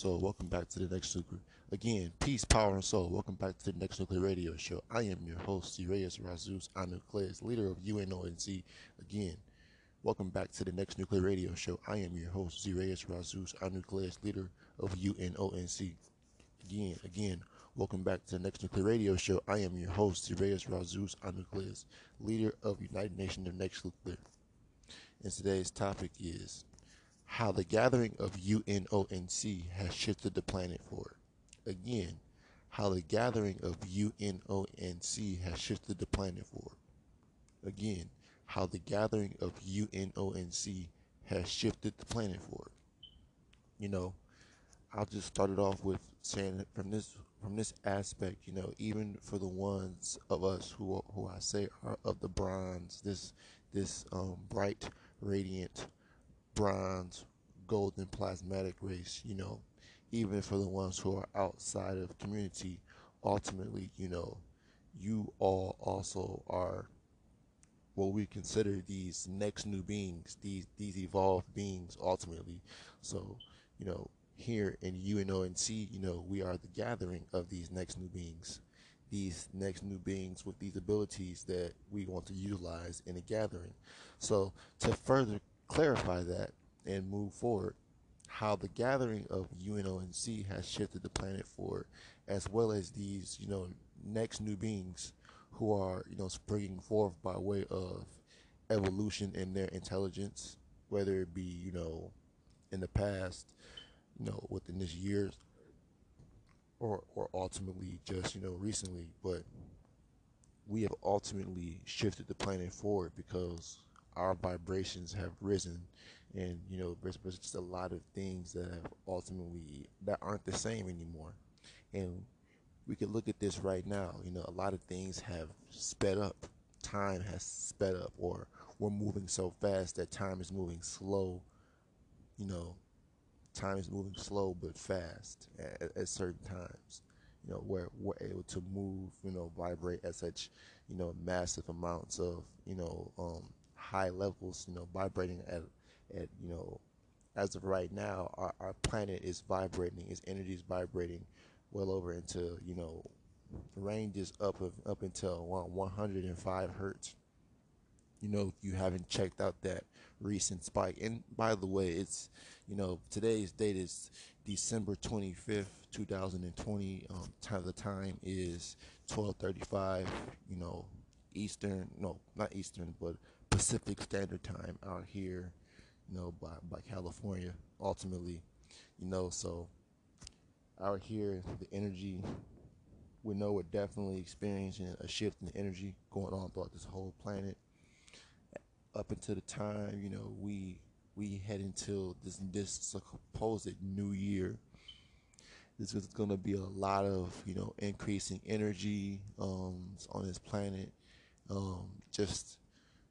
soul. Welcome back to the next nuclear. Again, peace, power, and soul. Welcome back to the next nuclear radio show. I am your host, Reyes Razus Anucleus, leader of UNONC. Again, welcome back to the next nuclear radio show. I am your host, Reyes Razus Anucleus, leader of UNONC. Again, again, welcome back to the next nuclear radio show. I am your host, Reyes Razus Anucleus, leader of United Nations of Next Nuclear. And today's topic is how the gathering of UNONC has shifted the planet forward. Again, how the gathering of UNONC has shifted the planet forward. Again, how the gathering of UNONC has shifted the planet forward. You know, I'll just start it off with saying from this from this aspect, you know, even for the ones of us who who I say are of the bronze, this this um, bright, radiant bronze, golden plasmatic race, you know, even for the ones who are outside of community, ultimately, you know, you all also are what we consider these next new beings, these these evolved beings ultimately. So, you know, here in UNONC, you know, we are the gathering of these next new beings, these next new beings with these abilities that we want to utilize in a gathering. So, to further clarify that and move forward, how the gathering of UNONC has shifted the planet forward, as well as these, you know, next new beings who are, you know, springing forth by way of evolution in their intelligence, whether it be, you know, in the past, you know, within this year, or or ultimately just, you know, recently, but we have ultimately shifted the planet forward because our vibrations have risen. And you know there's, just a lot of things that have ultimately that aren't the same anymore. And we could look at this right now. You know a lot of things have sped up. Time has sped up or we're moving so fast that time is moving slow. You know time is moving slow but fast at, at certain times. You know where we're able to move you know vibrate at such you know massive amounts of you know um, high levels you know vibrating at at you know as of right now our, our planet is vibrating its energy is vibrating well over into you know ranges up of up until 105 hertz. You know if you haven't checked out that recent spike. And by the way it's you know today's date is december 25th 2020 um, time the time is 12:35 you know eastern no not eastern but pacific standard time out here you know by by california ultimately you know so out here the energy we know we're definitely experiencing a shift in the energy going on throughout this whole planet. Up until the time you know we we head into this this supposed new year This there's going to be a lot of you know increasing energy um, on this planet um, just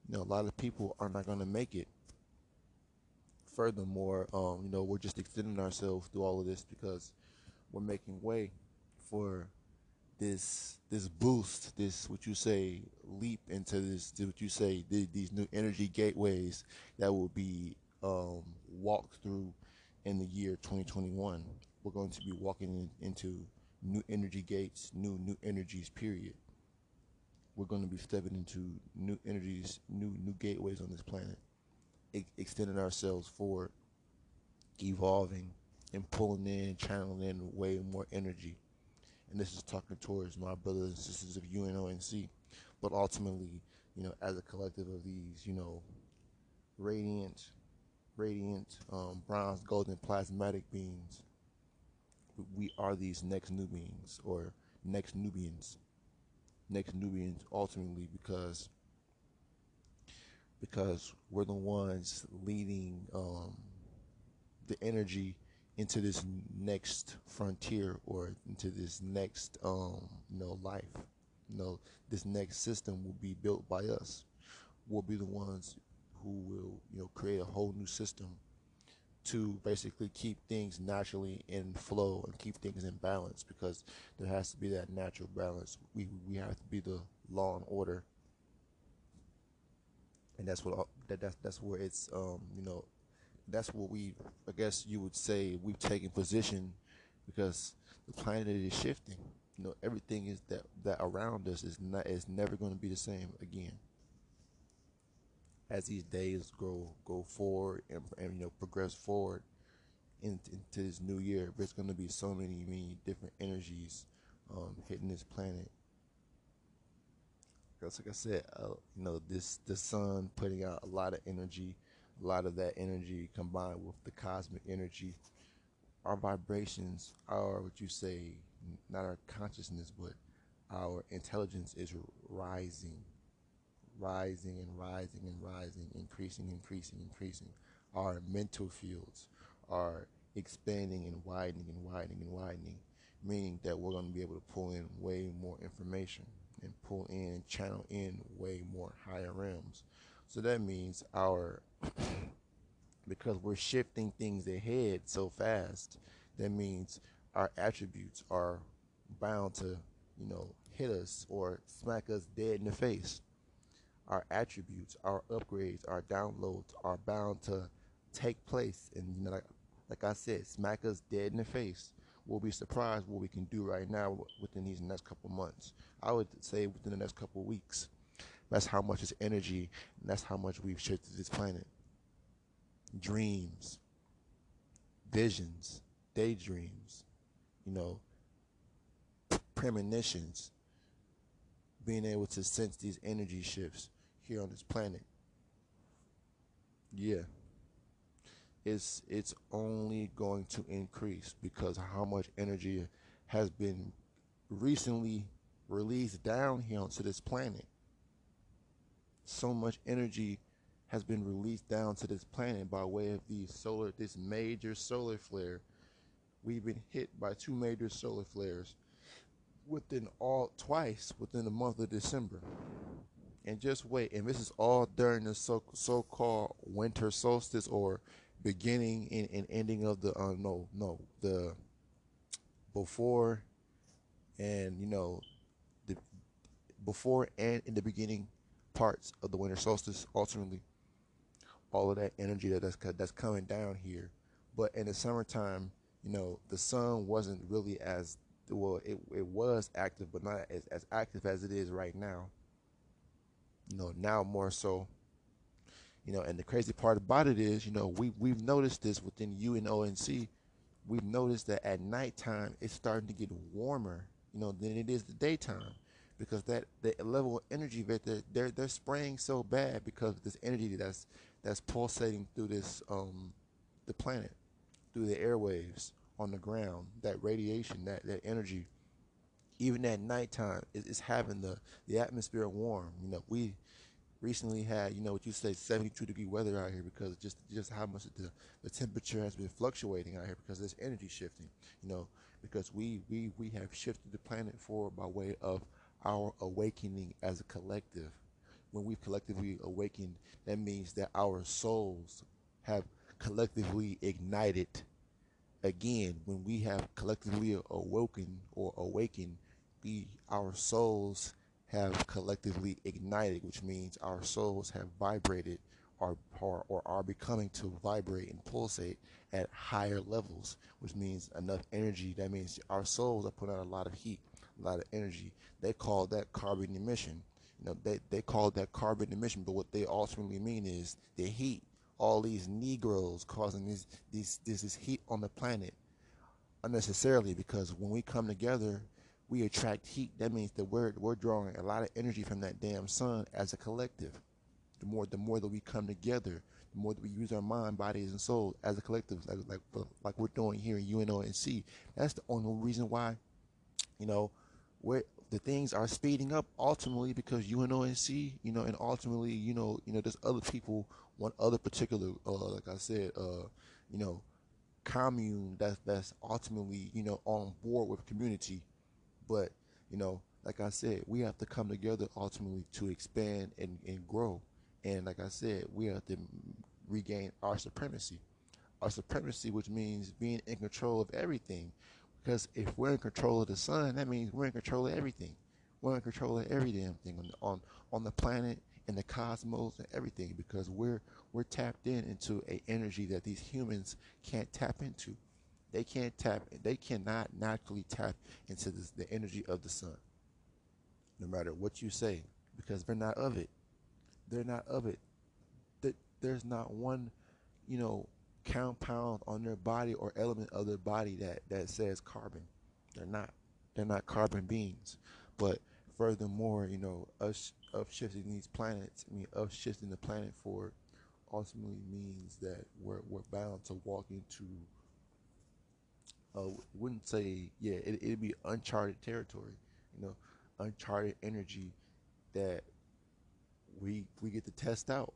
you know a lot of people are not going to make it furthermore um, you know we're just extending ourselves through all of this because we're making way for this this boost, this what you say leap into this what you say these new energy gateways that will be um, walked through in the year 2021. We're going to be walking in, into new energy gates, new new energies. Period. We're going to be stepping into new energies, new new gateways on this planet, e- extending ourselves forward, evolving, and pulling in, channeling in way more energy. And this is talking towards my brothers and sisters of UNONC, but ultimately, you know, as a collective of these, you know, radiant, radiant, um, bronze, golden, plasmatic beings, we are these next new beings or next Nubians, next Nubians ultimately because because we're the ones leading um, the energy into this next frontier or into this next um, you know life. You know, this next system will be built by us. We'll be the ones who will you know create a whole new system to basically keep things naturally in flow and keep things in balance because there has to be that natural balance. We we have to be the law and order, and that's what that that's that's where it's um you know that's what we, I guess you would say, we've taken position because the planet is shifting. You know, everything is that that around us is not is never going to be the same again. As these days go go forward and, and you know progress forward into, into this new year, there's going to be so many many different energies um, hitting this planet. Because like I said, uh, you know, this the sun putting out a lot of energy a lot of that energy combined with the cosmic energy, our vibrations, our what you say, not our consciousness, but our intelligence is rising, rising and rising and rising, increasing, increasing, increasing. Our mental fields are expanding and widening and widening and widening, meaning that we're going to be able to pull in way more information and pull in, channel in way more higher realms. So that means our because we're shifting things ahead so fast, that means our attributes are bound to, you know, hit us or smack us dead in the face. Our attributes, our upgrades, our downloads are bound to take place, and you know, like, like I said, smack us dead in the face. We'll be surprised what we can do right now within these next couple months. I would say within the next couple weeks. That's how much is energy, and that's how much we've shifted this planet. dreams, visions, daydreams, you know, premonitions, being able to sense these energy shifts here on this planet. Yeah. It's it's only going to increase because how much energy has been recently released down here onto this planet. So much energy has been released down to this planet by way of these solar this major solar flare. We've been hit by two major solar flares within all twice within the month of December. And just wait, and this is all during the so so called winter solstice or beginning and, and ending of the uh, no no the before and you know the before and in the beginning parts of the winter solstice ultimately all of that energy that that's, that's coming down here. But in the summertime you know the sun wasn't really as well it, it was active but not as, as active as it is right now you know now more so you know and the crazy part about it is you know we, we've noticed this within UNONC we've noticed that at nighttime it's starting to get warmer you know than it is the daytime because that the level of energy that they're, they're they're spraying so bad because this energy that's that's pulsating through this um the planet through the airwaves on the ground, that radiation, that, that energy, even at nighttime, is having the, the atmosphere warm. You know, we recently had, you know, what you say, 72 degree weather out here because just just how much the, the temperature has been fluctuating out here because there's energy shifting. You know, because we we we have shifted the planet forward by way of our awakening as a collective. When we've collectively awakened, that means that our souls have collectively ignited again, when we have collectively awoken or awakened, our souls have collectively ignited, which means our souls have vibrated or, or, or are becoming to vibrate and pulsate at higher levels, which means enough energy. That means our souls are putting out a lot of heat, a lot of energy. They call that carbon emission. You know, they, they call that carbon emission, but what they ultimately mean is the heat all these Negroes causing these, these, this, this heat on the planet unnecessarily because when we come together, we attract heat. That means that we're, we're drawing a lot of energy from that damn sun as a collective. The more, the more that we come together, the more that we use our mind, bodies, and souls as a collective, like, like, like we're doing here in UNONC. That's the only reason why, you know, we're, the things are speeding up ultimately because UNONC, you know, and ultimately, you know, you know, there's other people one other particular, uh, like I said, uh, you know, commune that's that's ultimately you know on board with community, but you know, like I said, we have to come together ultimately to expand and, and grow, and like I said, we have to regain our supremacy, our supremacy, which means being in control of everything, because if we're in control of the sun, that means we're in control of everything. We're in control of every damn thing on on, on the planet and the cosmos and everything because we're we're tapped in into a energy that these humans can't tap into. They can't tap. They cannot naturally tap into this, the energy of the sun. No matter what you say, because they're not of it. They're not of it. There's not one, you know, compound on their body or element of their body that that says carbon. They're not. They're not carbon beings. But furthermore, you know, us of shifting these planets, I mean, of shifting the planet forward, ultimately means that we're we're bound to walk into. Uh, wouldn't say yeah, it, it'd be uncharted territory, you know, uncharted energy that we we get to test out.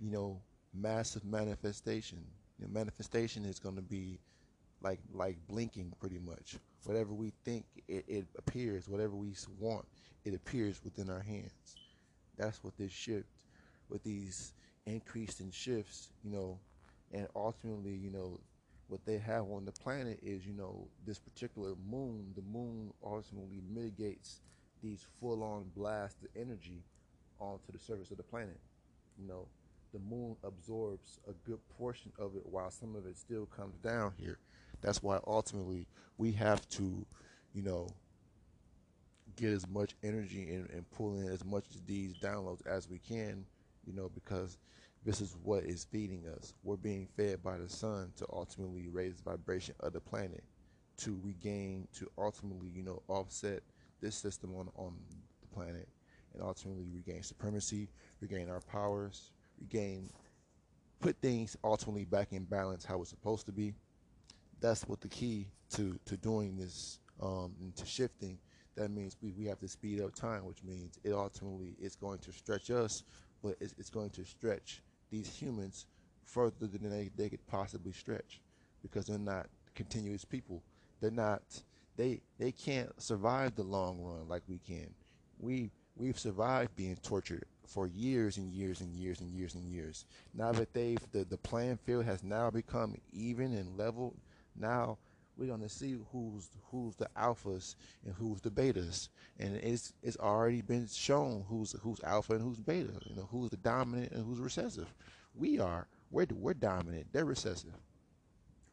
You know, massive manifestation. The manifestation is going to be like like blinking pretty much. Whatever we think, it, it appears. Whatever we want, it appears within our hands. That's what this shift, with these increased in shifts, you know, and ultimately, you know, what they have on the planet is, you know, this particular moon. The moon ultimately mitigates these full-on blast of energy onto the surface of the planet. You know, the moon absorbs a good portion of it while some of it still comes down here. That's why ultimately we have to, you know, get as much energy and, and pull in as much of these downloads as we can, you know, because this is what is feeding us. We're being fed by the sun to ultimately raise the vibration of the planet to regain, to ultimately, you know, offset this system on, on the planet and ultimately regain supremacy, regain our powers, regain, put things ultimately back in balance how it's supposed to be. That's what the key to, to doing this um, and to shifting. That means we, we have to speed up time, which means it ultimately is going to stretch us, but it's, it's going to stretch these humans further than they, they could possibly stretch because they're not continuous people. They're not they they can't survive the long run like we can. We we've survived being tortured for years and years and years and years and years. Now that they've the, the playing field has now become even and leveled, now we're gonna see who's who's the alphas and who's the betas, and it's it's already been shown who's who's alpha and who's beta. You know who's the dominant and who's recessive. We are we're we're dominant. They're recessive.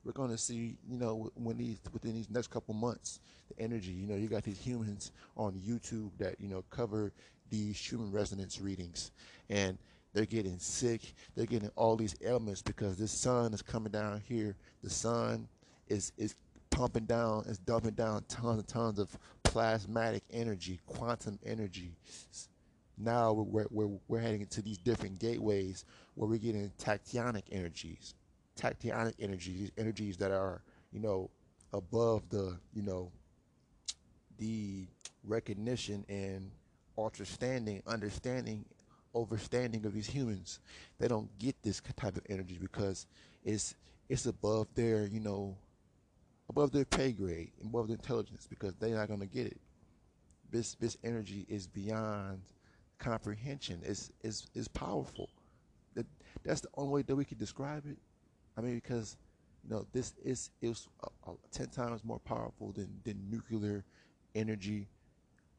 We're gonna see you know when these within these next couple months the energy. You know you got these humans on YouTube that you know cover these human resonance readings and they're getting sick they're getting all these ailments because this sun is coming down here the sun is is pumping down, it's dumping down tons and tons of plasmatic energy, quantum energy. Now we're, we're, we're heading into these different gateways where we're getting tachyonic energies. Tachyonic energies, energies that are, you know, above the, you know, the recognition and understanding, understanding, overstanding of these humans. They don't get this type of energy because it's it's above their, you know, above their pay grade, above their intelligence, because they're not going to get it. This this energy is beyond comprehension. It's is is powerful. That that's the only way that we can describe it. I mean, because you know this is is a, a, ten times more powerful than than nuclear energy,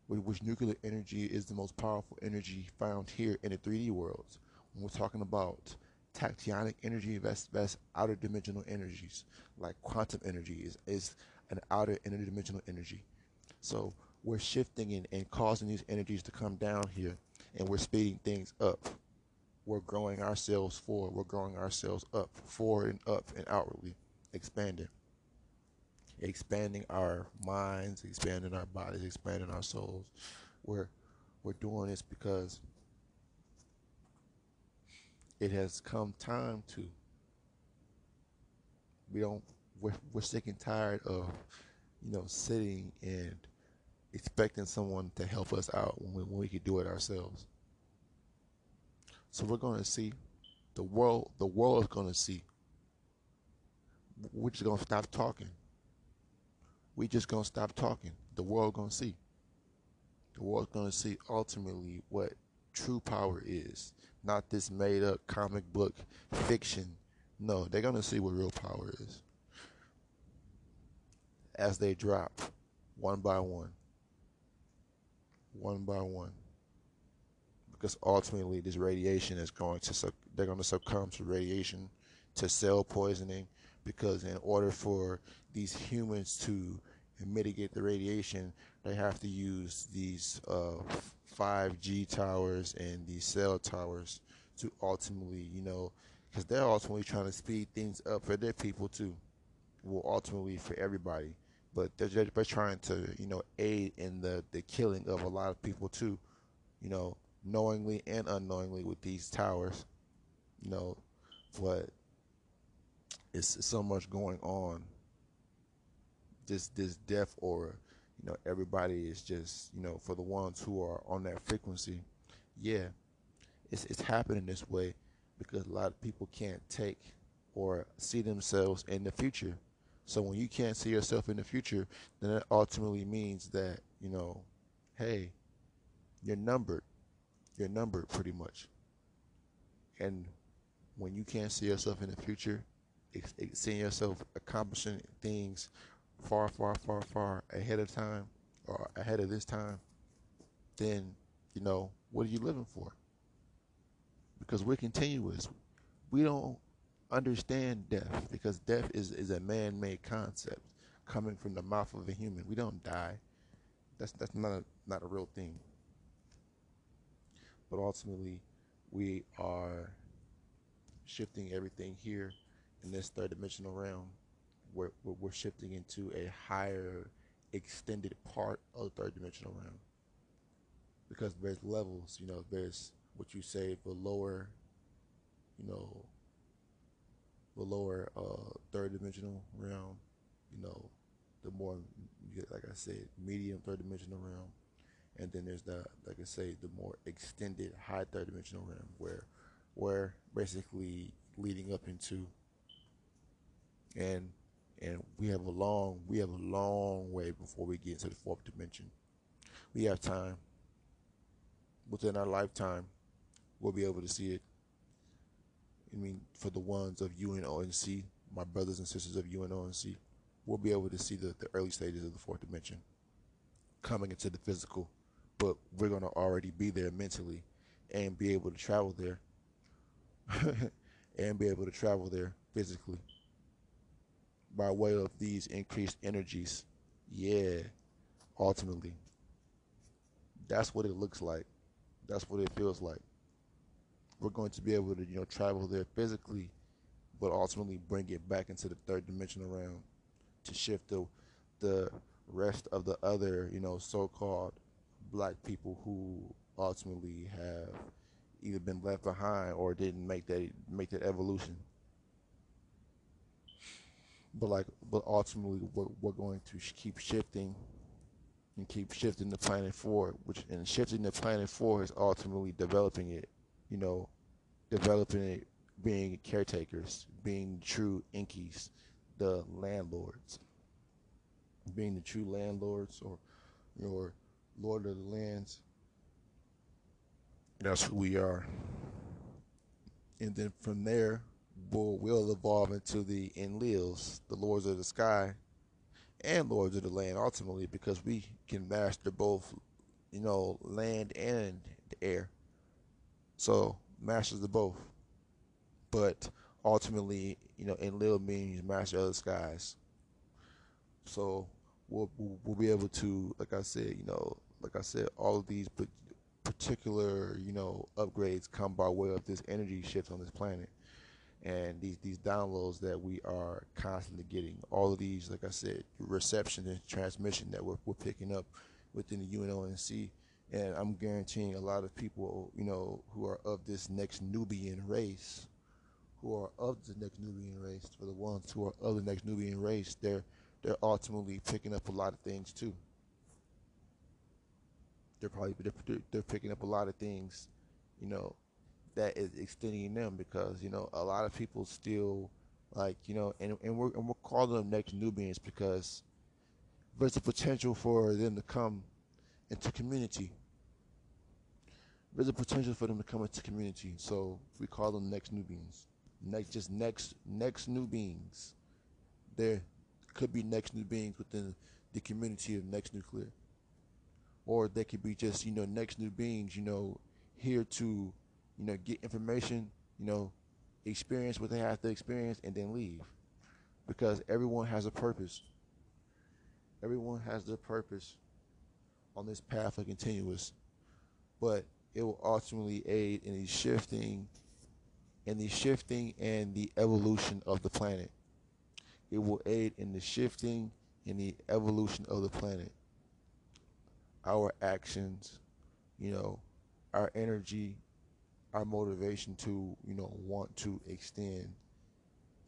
which nuclear energy is the most powerful energy found here in the 3D worlds. When we're talking about tachyonic energy, that's, that's outer dimensional energies, like quantum energy is, is an outer interdimensional energy. So we're shifting and, and causing these energies to come down here, and we're speeding things up. We're growing ourselves forward. We're growing ourselves up, forward and up and outwardly, expanding. Expanding our minds, expanding our bodies, expanding our souls. We're we're doing this because it has come time to. We don't. We're, we're sick and tired of, you know, sitting and expecting someone to help us out when we, when we could do it ourselves. So we're going to see the world. The world is going to see. We're just going to stop talking. We just going to stop talking. The world going to see. The world's going to see ultimately what true power is not this made up comic book fiction. No, they're going to see what real power is as they drop one by one. One by one. Because ultimately, this radiation is going to, they're going to succumb to radiation, to cell poisoning, because in order for these humans to mitigate the radiation, they have to use these uh, 5G towers and these cell towers to ultimately, you know, because they're ultimately trying to speed things up for their people too. Well, ultimately for everybody, but they're just trying to, you know, aid in the the killing of a lot of people too, you know, knowingly and unknowingly with these towers, you know, but it's so much going on. This this death aura you know everybody is just you know for the ones who are on that frequency yeah it's it's happening this way because a lot of people can't take or see themselves in the future. So when you can't see yourself in the future then it ultimately means that you know hey you're numbered. You're numbered pretty much. And when you can't see yourself in the future seeing yourself accomplishing things far, far, far, far ahead of time or ahead of this time, then, you know, what are you living for? Because we're continuous. We don't understand death because death is, is a man made concept coming from the mouth of a human. We don't die. That's that's not a not a real thing. But ultimately we are shifting everything here in this third dimensional realm. We're, we're shifting into a higher extended part of the third dimensional realm because there's levels. You know, there's what you say the lower, you know, the lower uh, third dimensional realm. You know, the more, like I said, medium third dimensional realm, and then there's the, like I say, the more extended high third dimensional realm where, where basically leading up into, and and we have a long we have a long way before we get into the fourth dimension. We have time within our lifetime, we'll be able to see it. I mean, for the ones of UNONC, my brothers and sisters of UNONC, we'll be able to see the, the early stages of the fourth dimension coming into the physical, but we're going to already be there mentally and be able to travel there and be able to travel there physically by way of these increased energies. Yeah, ultimately. That's what it looks like. That's what it feels like. We're going to be able to, you know, travel there physically, but ultimately bring it back into the third dimensional realm to shift the the rest of the other, you know, so-called black people who ultimately have either been left behind or didn't make that make that evolution. But like, but ultimately, we're, we're going to keep shifting and keep shifting the planet forward, which and shifting the planet forward is ultimately developing it, you know, developing it, being caretakers, being true Enkis, the landlords, being the true landlords or or lord of the lands. That's who we are. And then from there, we'll, we'll evolve into the Enlils, the lords of the sky, and lords of the land ultimately because we can master both, you know, land and the air. So masters of both. But ultimately, you know, Enlil means master of the skies. So we'll, we'll be able to, like I said, you know, like I said, all of these particular, you know, upgrades come by way of this energy shift on this planet and these these downloads that we are constantly getting. All of these, like I said, reception and transmission that we're, we're picking up within the UNONC. And I'm guaranteeing a lot of people, you know, who are of this next Nubian race, who are of the next Nubian race, for the ones who are of the next Nubian race, they're they're ultimately picking up a lot of things too. They're probably they're, they're picking up a lot of things, you know, that is extending them because you know a lot of people still like you know and, and we're and we're calling them next Nubians because there's a potential for them to come into community. There's a potential for them to come into community, so we call them next Nubians. Next, just next next new beings. There could be next new beings within the community of next nuclear, or they could be just you know next new beings, you know, here to you know, get information, you know, experience what they have to experience, and then leave. Because everyone has a purpose. Everyone has their purpose on this path of continuous. But it will ultimately aid in the shifting in the shifting and the evolution of the planet. It will aid in the shifting and the evolution of the planet. Our actions, you know, our energy, our motivation to you know want to extend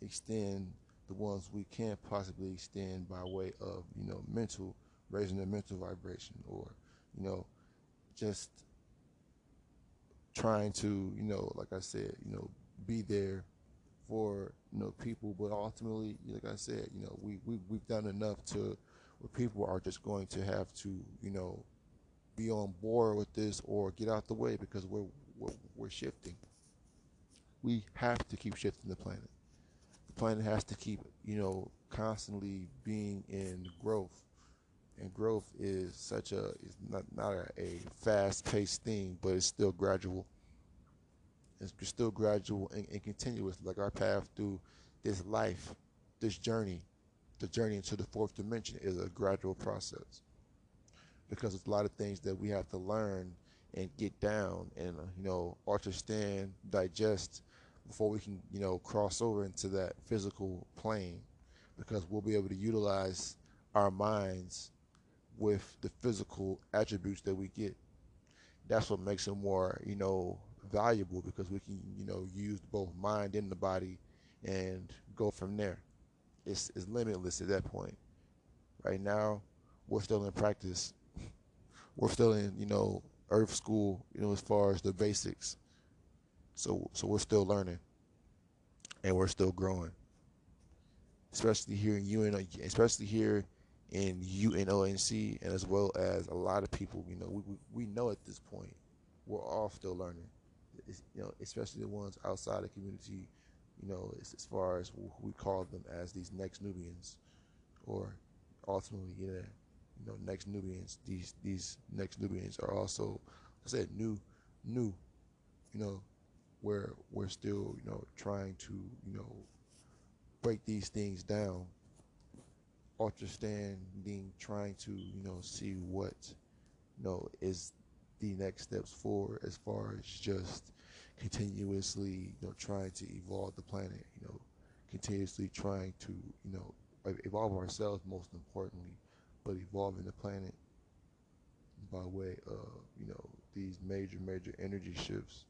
extend the ones we can't possibly extend by way of you know mental raising the mental vibration or you know just trying to you know like I said you know be there for you know people. But ultimately like I said you know we, we we've done enough to where people are just going to have to you know be on board with this or get out the way because we're we're, shifting. We have to keep shifting the planet. The planet has to keep, you know, constantly being in growth. And growth is such a is not not a, a fast paced thing, but it's still gradual. It's still gradual and, and continuous, like our path through this life, this journey, the journey into the fourth dimension is a gradual process because there's a lot of things that we have to learn and get down and uh, you know understand, digest before we can, you know, cross over into that physical plane because we'll be able to utilize our minds with the physical attributes that we get. That's what makes it more, you know, valuable because we can, you know, use both mind and the body and go from there. It's, it's limitless at that point. Right now, we're still in practice. We're still in, you know, earth school, you know, as far as the basics. So so we're still learning. And we're still growing. Especially here in UN especially here in UNONC and as well as a lot of people, you know, we, we, we know at this point we're all still learning. It's, you know, especially the ones outside the community, you know, as, as far as we call them as these next Nubians, or ultimately, you know, you know, next Nubians. These these next Nubians are also, I said, new, new, you know, where we're still, you know, trying to, you know, break these things down understanding, trying to, you know, see what, you know, is the next steps forward as far as just continuously, you know, trying to evolve the planet, you know, continuously trying to, you know, evolve ourselves most importantly, but evolving the planet by way of, you know, these major, major energy shifts.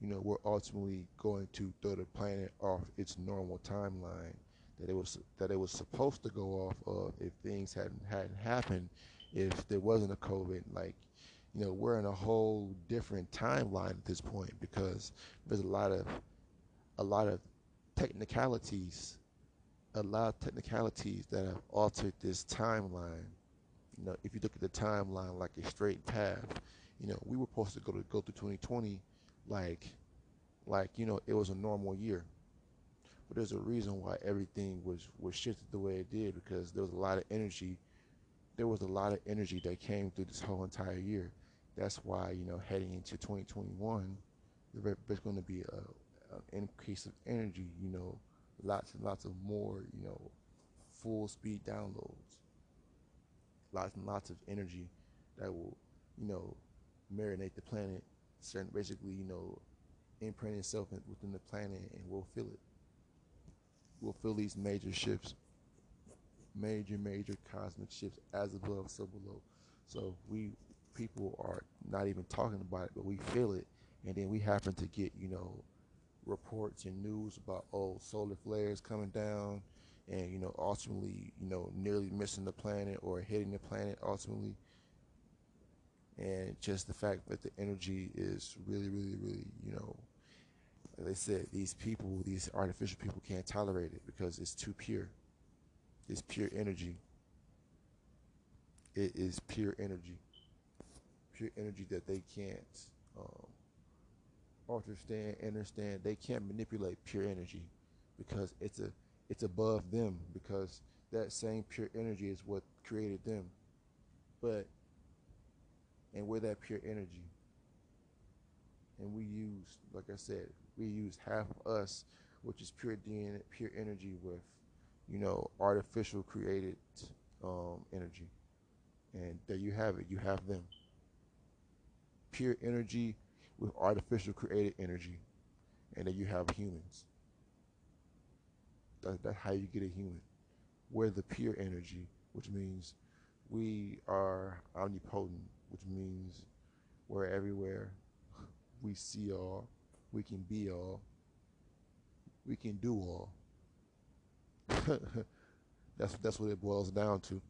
You know, we're ultimately going to throw the planet off its normal timeline that it was that it was supposed to go off of if things hadn't hadn't happened, if there wasn't a COVID. Like, you know, we're in a whole different timeline at this point because there's a lot of a lot of technicalities, a lot of technicalities that have altered this timeline. You know, if you look at the timeline like a straight path, you know, we were supposed to go to go through 2020 like like you know it was a normal year but there's a reason why everything was was shifted the way it did because there was a lot of energy. There was a lot of energy that came through this whole entire year. That's why you know heading into 2021, there's going to be a, an increase of energy. You know, lots and lots of more. You know, full speed downloads. Lots and lots of energy that will, you know, marinate the planet. Certain, basically, you know, imprint itself within the planet, and we'll feel it We'll feel these major shifts, major, major cosmic shifts as above, so below. So we people are not even talking about it, but we feel it, and then we happen to get you know reports and news about oh solar flares coming down, and you know ultimately you know nearly missing the planet or hitting the planet ultimately. And just the fact that the energy is really, really, really, you know, like they said these people, these artificial people, can't tolerate it because it's too pure. It's pure energy. It is pure energy. Pure energy that they can't um, understand, understand. They can't manipulate pure energy because it's a it's above them because that same pure energy is what created them. But and we're that pure energy. And we use, like I said, we use half of us, which is pure DNA, pure energy, with you know artificial created um, energy, and there you have it. You have them. Pure energy with artificial created energy, and then you have humans. That, that's how you get a human. We're the pure energy, which means we are omnipotent, which means we're everywhere. We see all we can be all, we can do all. that's that's what it boils down to.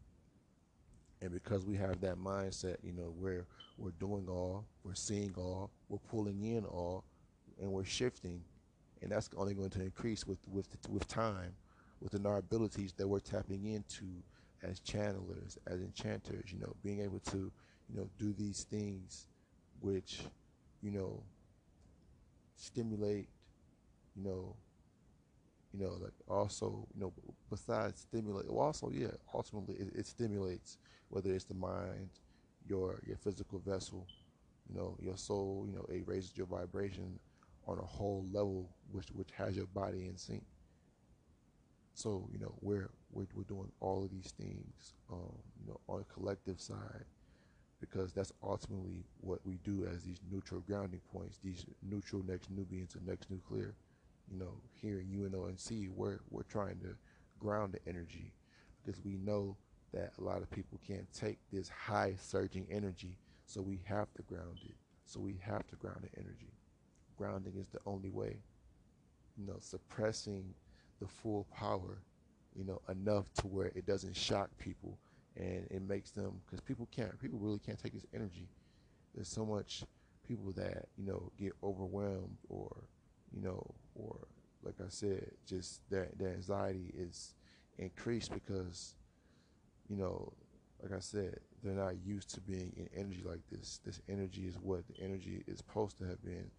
And because we have that mindset, you know, where we're doing all, we're seeing all, we're pulling in all, and we're shifting, and that's only going to increase with with with time, within our abilities that we're tapping into as channelers, as enchanters. You know, being able to, you know, do these things, which, you know, stimulate, you know, you know, like also, you know, besides stimulate, well also, yeah, ultimately it, it stimulates whether it's the mind, your your physical vessel, you know, your soul, you know, it raises your vibration on a whole level, which which has your body in sync. So you know, we're we're, we're doing all of these things, um, you know, on a collective side, because that's ultimately what we do as these neutral grounding points, these neutral next Nubians and next nuclear. You know, here in UNONC, we're we're trying to ground the energy because we know that a lot of people can't take this high surging energy, so we have to ground it. So we have to ground the energy. Grounding is the only way. You know, suppressing the full power, you know, enough to where it doesn't shock people and it makes them because people can't people really can't take this energy. There's so much people that you know get overwhelmed or you know or like I said, just their their anxiety is increased because you know, like I said, they're not used to being in energy like this. This energy is what the energy is supposed to have been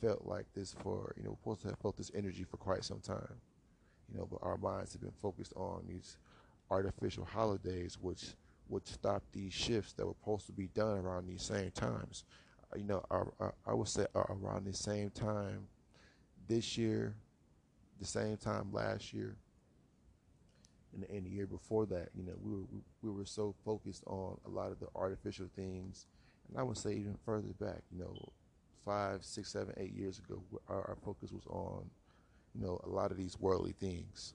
felt like this for you know supposed to have felt this energy for quite some time. You know, but our minds have been focused on these artificial holidays, which would stop these shifts that were supposed to be done around these same times. You know, I, I, I would say around the same time this year, the same time last year, and, and the year before that. You know, we were we, we were so focused on a lot of the artificial things, and I would say even further back. You know, five, six, seven, eight years ago, our, our focus was on, you know, a lot of these worldly things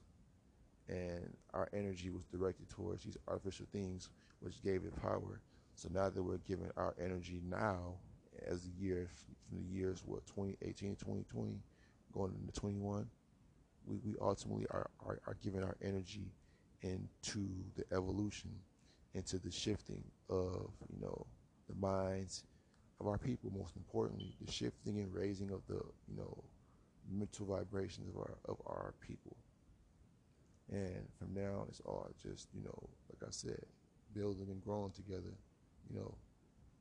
and our energy was directed towards these artificial things, which gave it power. So now that we're giving our energy now, as the year from the years what 2018, 2020, going into 21, we, we ultimately are, are, are giving our energy into the evolution, into the shifting of you know the minds of our people. Most importantly, the shifting and raising of the you know mental vibrations of our of our people. And from now on, it's all just, you know, like I said, building and growing together, you know,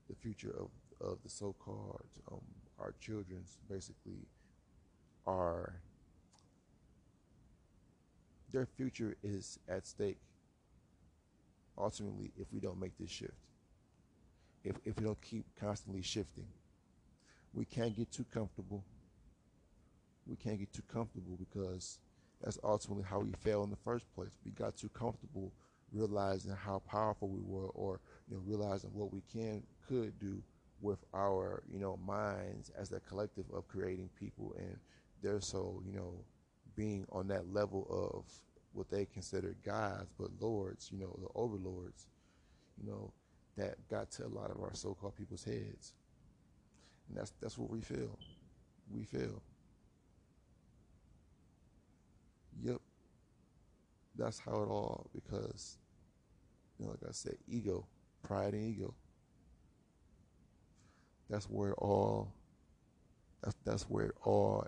the future of, of the so called, um, our children's basically are, their future is at stake ultimately if we don't make this shift. If, if we don't keep constantly shifting, we can't get too comfortable. We can't get too comfortable because that's ultimately how we failed in the first place. We got too comfortable realizing how powerful we were, or you know, realizing what we can could do with our you know minds as a collective of creating people, and they're so you know being on that level of what they consider gods, but lords, you know, the overlords, you know, that got to a lot of our so-called people's heads, and that's that's what we feel. We feel. Yep. That's how it all because you know, like I said, ego, pride and ego. That's where it all that's that's where it all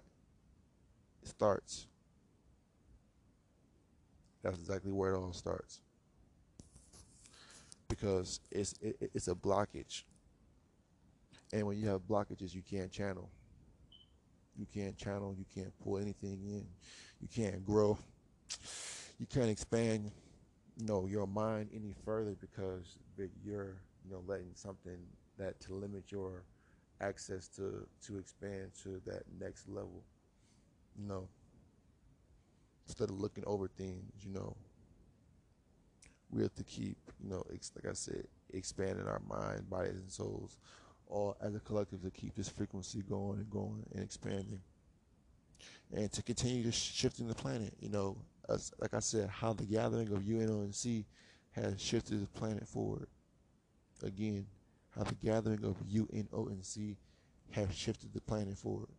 starts. That's exactly where it all starts. Because it's it, it's a blockage. And when you have blockages, you can't channel. You can't channel, you can't pull anything in you can't grow, you can't expand, you know, your mind any further because you're, you know, letting something that to limit your access to to expand to that next level. You know, instead of looking over things, you know, we have to keep, you know, ex- like I said, expanding our mind, bodies, and souls, all as a collective to keep this frequency going and going and expanding and to continue to shifting the planet. You know, as, like I said, how the gathering of UNONC has shifted the planet forward. Again, how the gathering of UNONC has shifted the planet forward.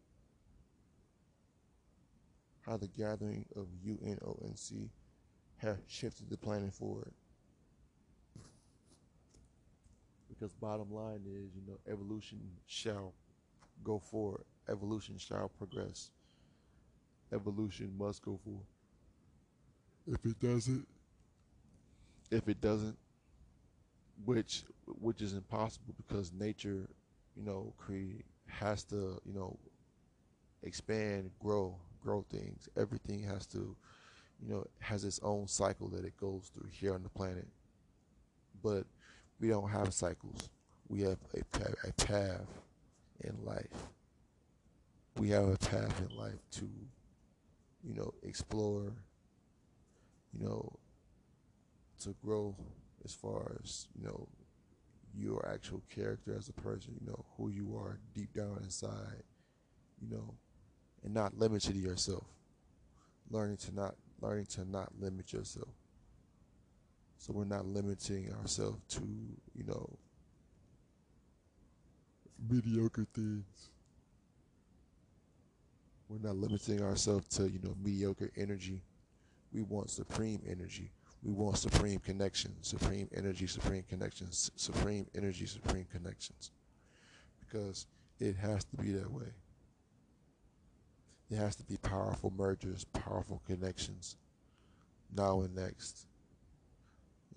How the gathering of UNONC has shifted the planet forward. Because bottom line is, you know, evolution shall go forward. Evolution shall progress evolution must go forward. If it doesn't, if it doesn't, which which is impossible because nature, you know, create has to, you know, expand, grow, grow things. Everything has to, you know, has its own cycle that it goes through here on the planet. But we don't have cycles. We have a, a path in life. We have a path in life to you know, explore, you know, to grow as far as, you know, your actual character as a person, you know, who you are deep down inside, you know, and not limiting yourself. Learning to not learning to not limit yourself. So we're not limiting ourselves to, you know, mediocre things. We're not limiting ourselves to, you know, mediocre energy. We want supreme energy. We want supreme connection, supreme energy, supreme connections, supreme energy, supreme connections. Because it has to be that way. It has to be powerful mergers, powerful connections, now and next.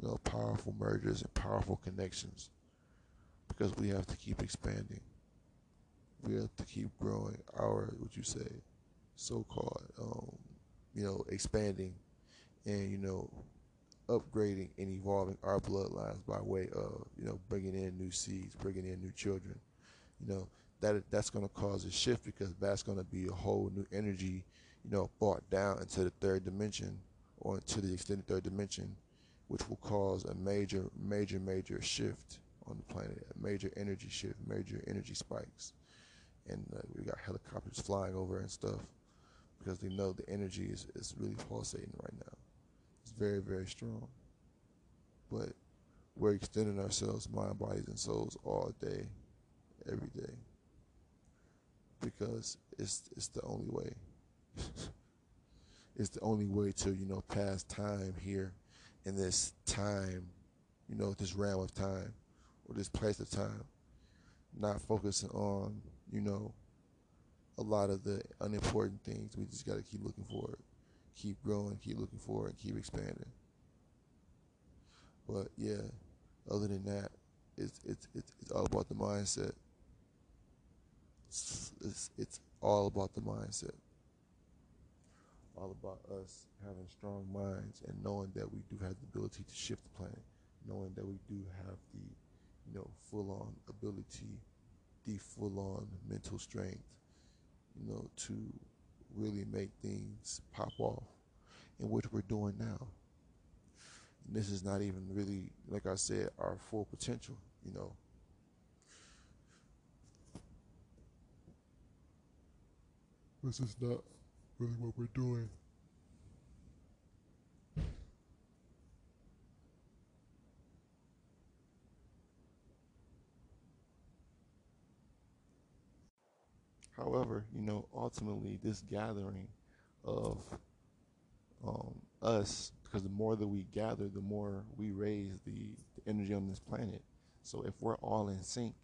You know, powerful mergers and powerful connections. Because we have to keep expanding. We have to keep growing our, what you say, so-called, um, you know, expanding and, you know, upgrading and evolving our bloodlines by way of, you know, bringing in new seeds, bringing in new children. You know, that that's going to cause a shift because that's going to be a whole new energy, you know, brought down into the third dimension or into the extended third dimension, which will cause a major, major, major shift on the planet, a major energy shift, major energy spikes. And uh, we got helicopters flying over and stuff because they know the energy is, is really pulsating right now. It's very, very strong. But we're extending ourselves, mind, bodies, and souls all day, every day because it's it's the only way. it's the only way to you know pass time here in this time, you know, this realm of time or this place of time. Not focusing on you know a lot of the unimportant things. We just got to keep looking forward, keep growing, keep looking forward, keep expanding. But yeah, other than that, it's it's it's, it's all about the mindset. It's, it's, it's all about the mindset. All about us having strong minds and knowing that we do have the ability to shift the planet, knowing that we do have the, you know, full on ability, the full on mental strength, you know, to really make things pop off, in which we're doing now. And this is not even really, like I said, our full potential, you know. This is not really what we're doing. However, you know, ultimately, this gathering of um, us, because the more that we gather, the more we raise the, the energy on this planet. So if we're all in sync,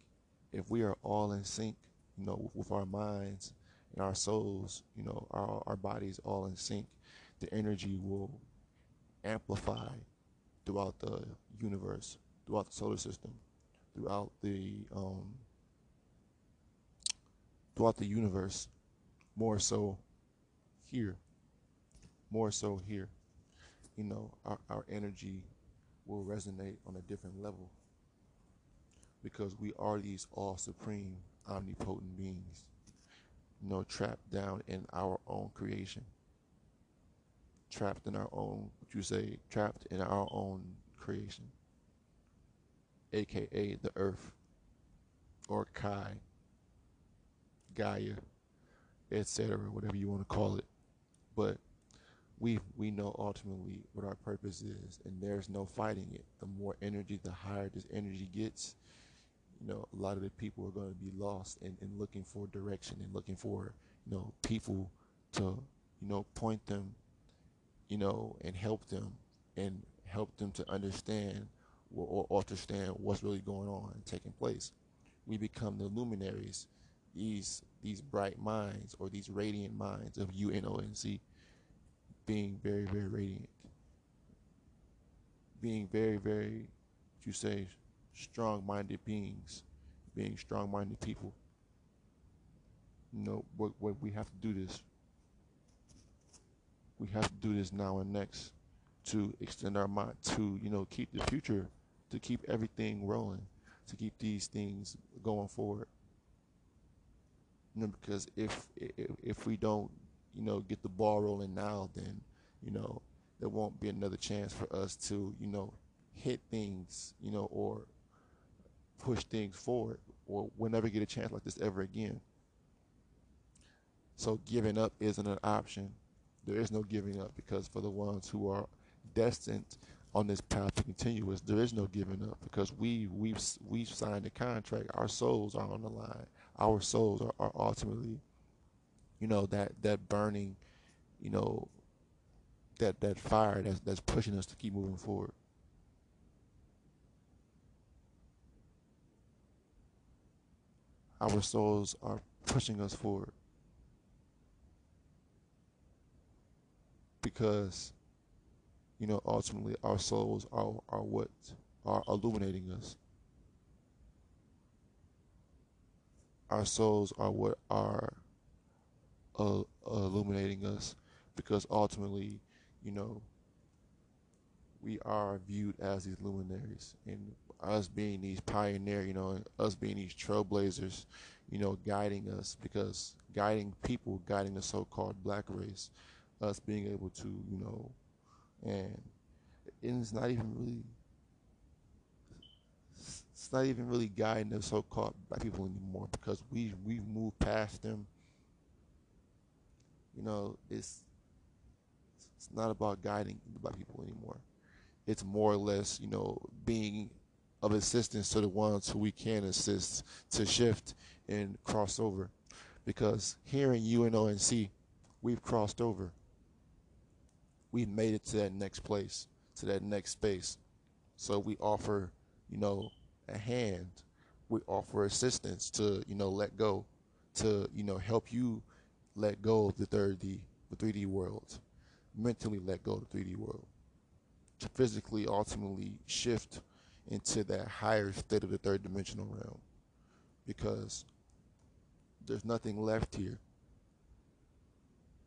if we are all in sync, you know, with our minds and our souls, you know, our, our bodies all in sync, the energy will amplify throughout the universe, throughout the solar system, throughout the um, throughout the universe, more so here, more so here. You know, our, our energy will resonate on a different level because we are these all supreme, omnipotent beings you know, trapped down in our own creation. Trapped in our own, what you say, trapped in our own creation. AKA the earth, or Kai, Gaia, etc., whatever you want to call it. But we we know ultimately what our purpose is, and there's no fighting it. The more energy, the higher this energy gets, you know, a lot of the people are going to be lost and, and looking for direction and looking for, you know, people to, you know, point them, you know, and help them and help them to understand or, or understand what's really going on and taking place. We become the luminaries, these these bright minds or these radiant minds of UNONC being very, very radiant. Being very, very, you say, strong minded beings, being strong minded people. You know, what, what we have to do this. We have to do this now and next to extend our mind, to, you know, keep the future, to keep everything rolling, to keep these things going forward. You know, because if, if if we don't, you know, get the ball rolling now, then, you know, there won't be another chance for us to, you know, hit things, you know, or push things forward or we'll never get a chance like this ever again. So giving up isn't an option. There is no giving up because for the ones who are destined on this path to continuous, there is no giving up because we we've we've signed a contract. Our souls are on the line. Our souls are, are ultimately, you know, that that burning, you know, that that fire that's that's pushing us to keep moving forward. Our souls are pushing us forward because you know ultimately our souls are are what are illuminating us. Our souls are what are uh, illuminating us because ultimately you know, we are viewed as these luminaries, and us being these pioneer, you know, us being these trailblazers, you know, guiding us because guiding people, guiding the so-called black race, us being able to, you know, and it's not even really, it's not even really guiding the so-called black people anymore because we we've moved past them. You know, it's it's not about guiding the black people anymore. It's more or less, you know, being of assistance to the ones who we can assist to shift and cross over. Because here in UNONC, we've crossed over. We've made it to that next place, to that next space. So we offer, you know, a hand. We offer assistance to, you know, let go, to, you know, help you let go of the third D, the 3D world mentally let go of the 3D world, to physically ultimately shift into that higher state of the third dimensional realm. Because there's nothing left here.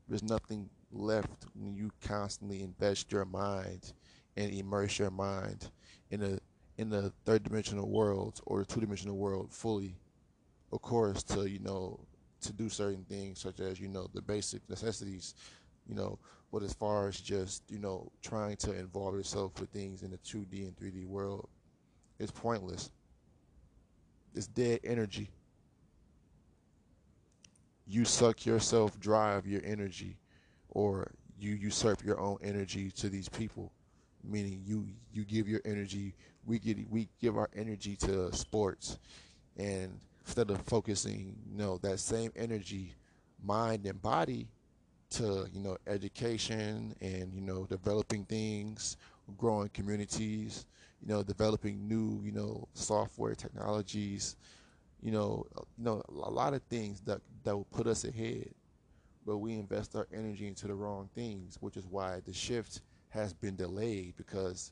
There's nothing left when you constantly invest your mind and immerse your mind in a in the third dimensional world or the two dimensional world fully. Of course, to you know, to do certain things such as you know the basic necessities, you know, but as far as just, you know, trying to involve yourself with things in the 2D and 3D world, it's pointless. It's dead energy. You suck yourself dry of your energy or you usurp your own energy to these people. Meaning you you give your energy we get we give our energy to sports and instead of focusing, you know, that same energy, mind and body to you know education and you know developing things, growing communities, you know developing new you know software technologies, you know you know a lot of things that that will put us ahead, but we invest our energy into the wrong things, which is why the shift has been delayed because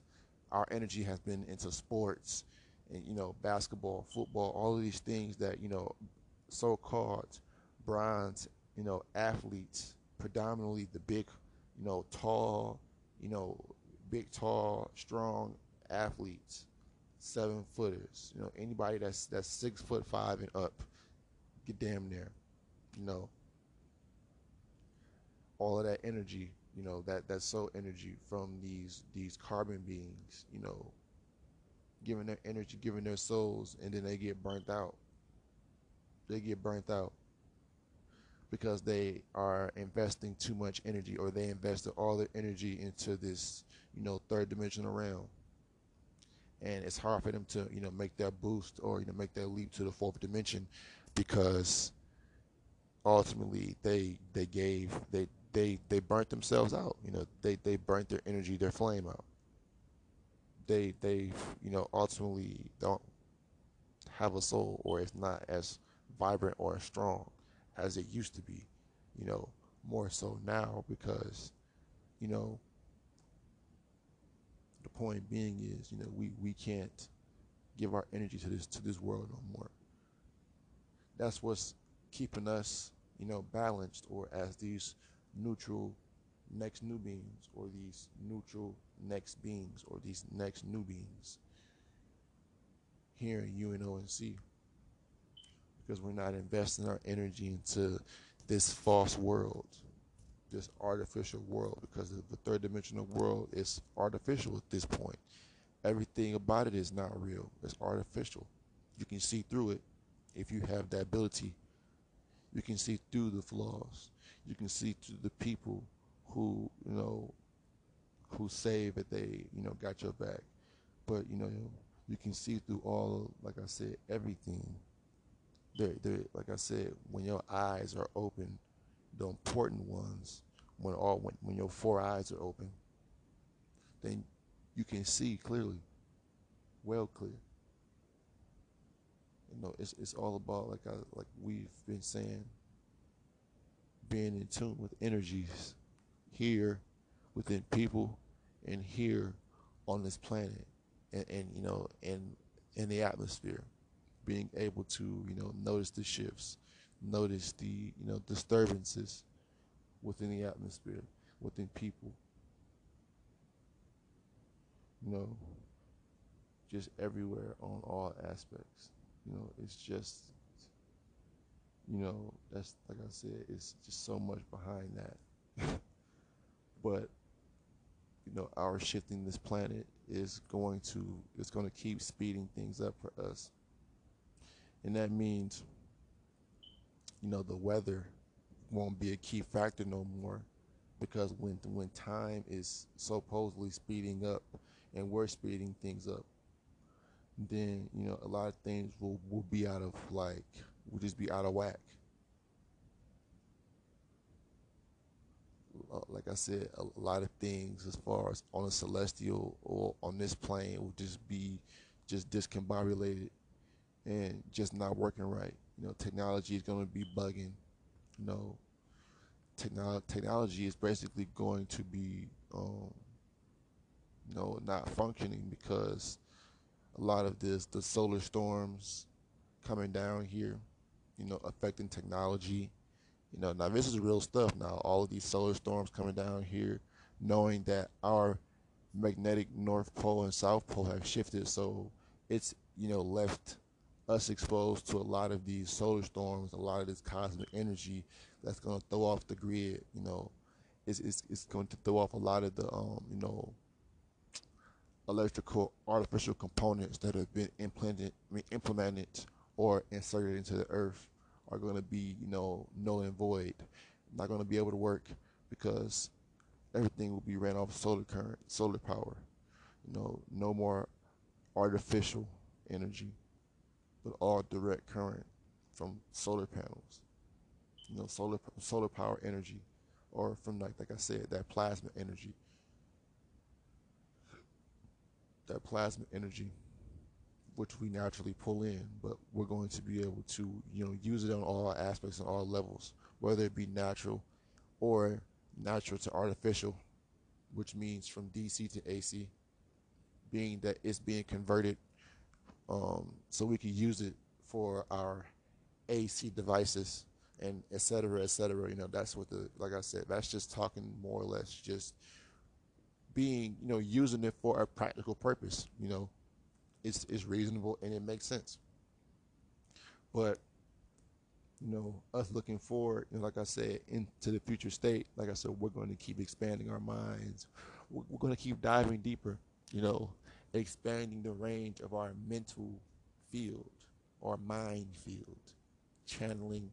our energy has been into sports and you know basketball, football, all of these things that you know so-called bronze you know athletes predominantly the big, you know, tall, you know, big, tall, strong athletes, seven footers. You know, anybody that's that's six foot five and up, get damn near, You know, all of that energy, you know, that that soul energy from these these carbon beings, you know, giving their energy, giving their souls, and then they get burnt out. They get burnt out because they are investing too much energy or they invested all their energy into this, you know, third dimensional realm. And it's hard for them to, you know, make that boost or, you know, make that leap to the fourth dimension because ultimately they they gave they they they burnt themselves out. You know, they they burnt their energy, their flame out. They they you know ultimately don't have a soul or it's not as vibrant or as strong as it used to be, you know, more so now because, you know, the point being is, you know, we, we can't give our energy to this to this world no more. That's what's keeping us, you know, balanced or as these neutral next new beings or these neutral next beings or these next new beings here in UNONC because we're not investing our energy into this false world, this artificial world, because the third dimensional world is artificial at this point. Everything about it is not real, it's artificial. You can see through it if you have that ability You can see through the flaws. You can see through the people who, you know, who say that they, you know, got your back. But, you know, you can see through all, like I said, everything. Like I said, when your eyes are open, the important ones, when all when, when your four eyes are open, then you can see clearly, well clear. You know, it's it's all about like I like we've been saying, being in tune with energies here within people and here on this planet and, and you know and in the atmosphere being able to you know notice the shifts notice the you know disturbances within the atmosphere within people. You know just everywhere on all aspects. You know it's just you know that's like i said it's just so much behind that. But you know our shifting this planet is going to is going to keep speeding things up for us. And that means you know the weather won't be a key factor no more because when when time is supposedly speeding up and we're speeding things up then you know a lot of things will, will be out of like will just be out of whack uh, like I said, a lot of things as far as on a celestial or on this plane will just be just discombobulated and just not working right. You know, technology is going to be bugging. You know, technology technology is basically going to be, um, you know, not functioning because a lot of this, the solar storms coming down here, you know, affecting technology you know, now this is real stuff. Now all of these solar storms coming down here, knowing that our magnetic north pole and south pole have shifted, so it's you know left us exposed to a lot of these solar storms, a lot of this cosmic energy that's going to throw off the grid. You know, it's, it's it's going to throw off a lot of the um you know electrical artificial components that have been implanted implemented or inserted into the earth are going to be, you know, null and void. Not going to be able to work because everything will be ran off solar current, solar power. You know, no more artificial energy, but all direct current from solar panels. You know, solar solar power energy, or from like like I said, that plasma energy. That plasma energy which we naturally pull in, but we're going to be able to, you know, use it on all aspects and all levels, whether it be natural or natural to artificial, which means from DC to AC, being that it's being converted um, so we can use it for our AC devices and et cetera, et cetera. You know, that's what the, like I said, that's just talking more or less just being, you know, using it for a practical purpose, you know, it's, it's reasonable and it makes sense. But you know, us looking forward, and like I said, into the future state, like I said, we're going to keep expanding our minds. We're, we're going to keep diving deeper, you know, expanding the range of our mental field, our mind field, channeling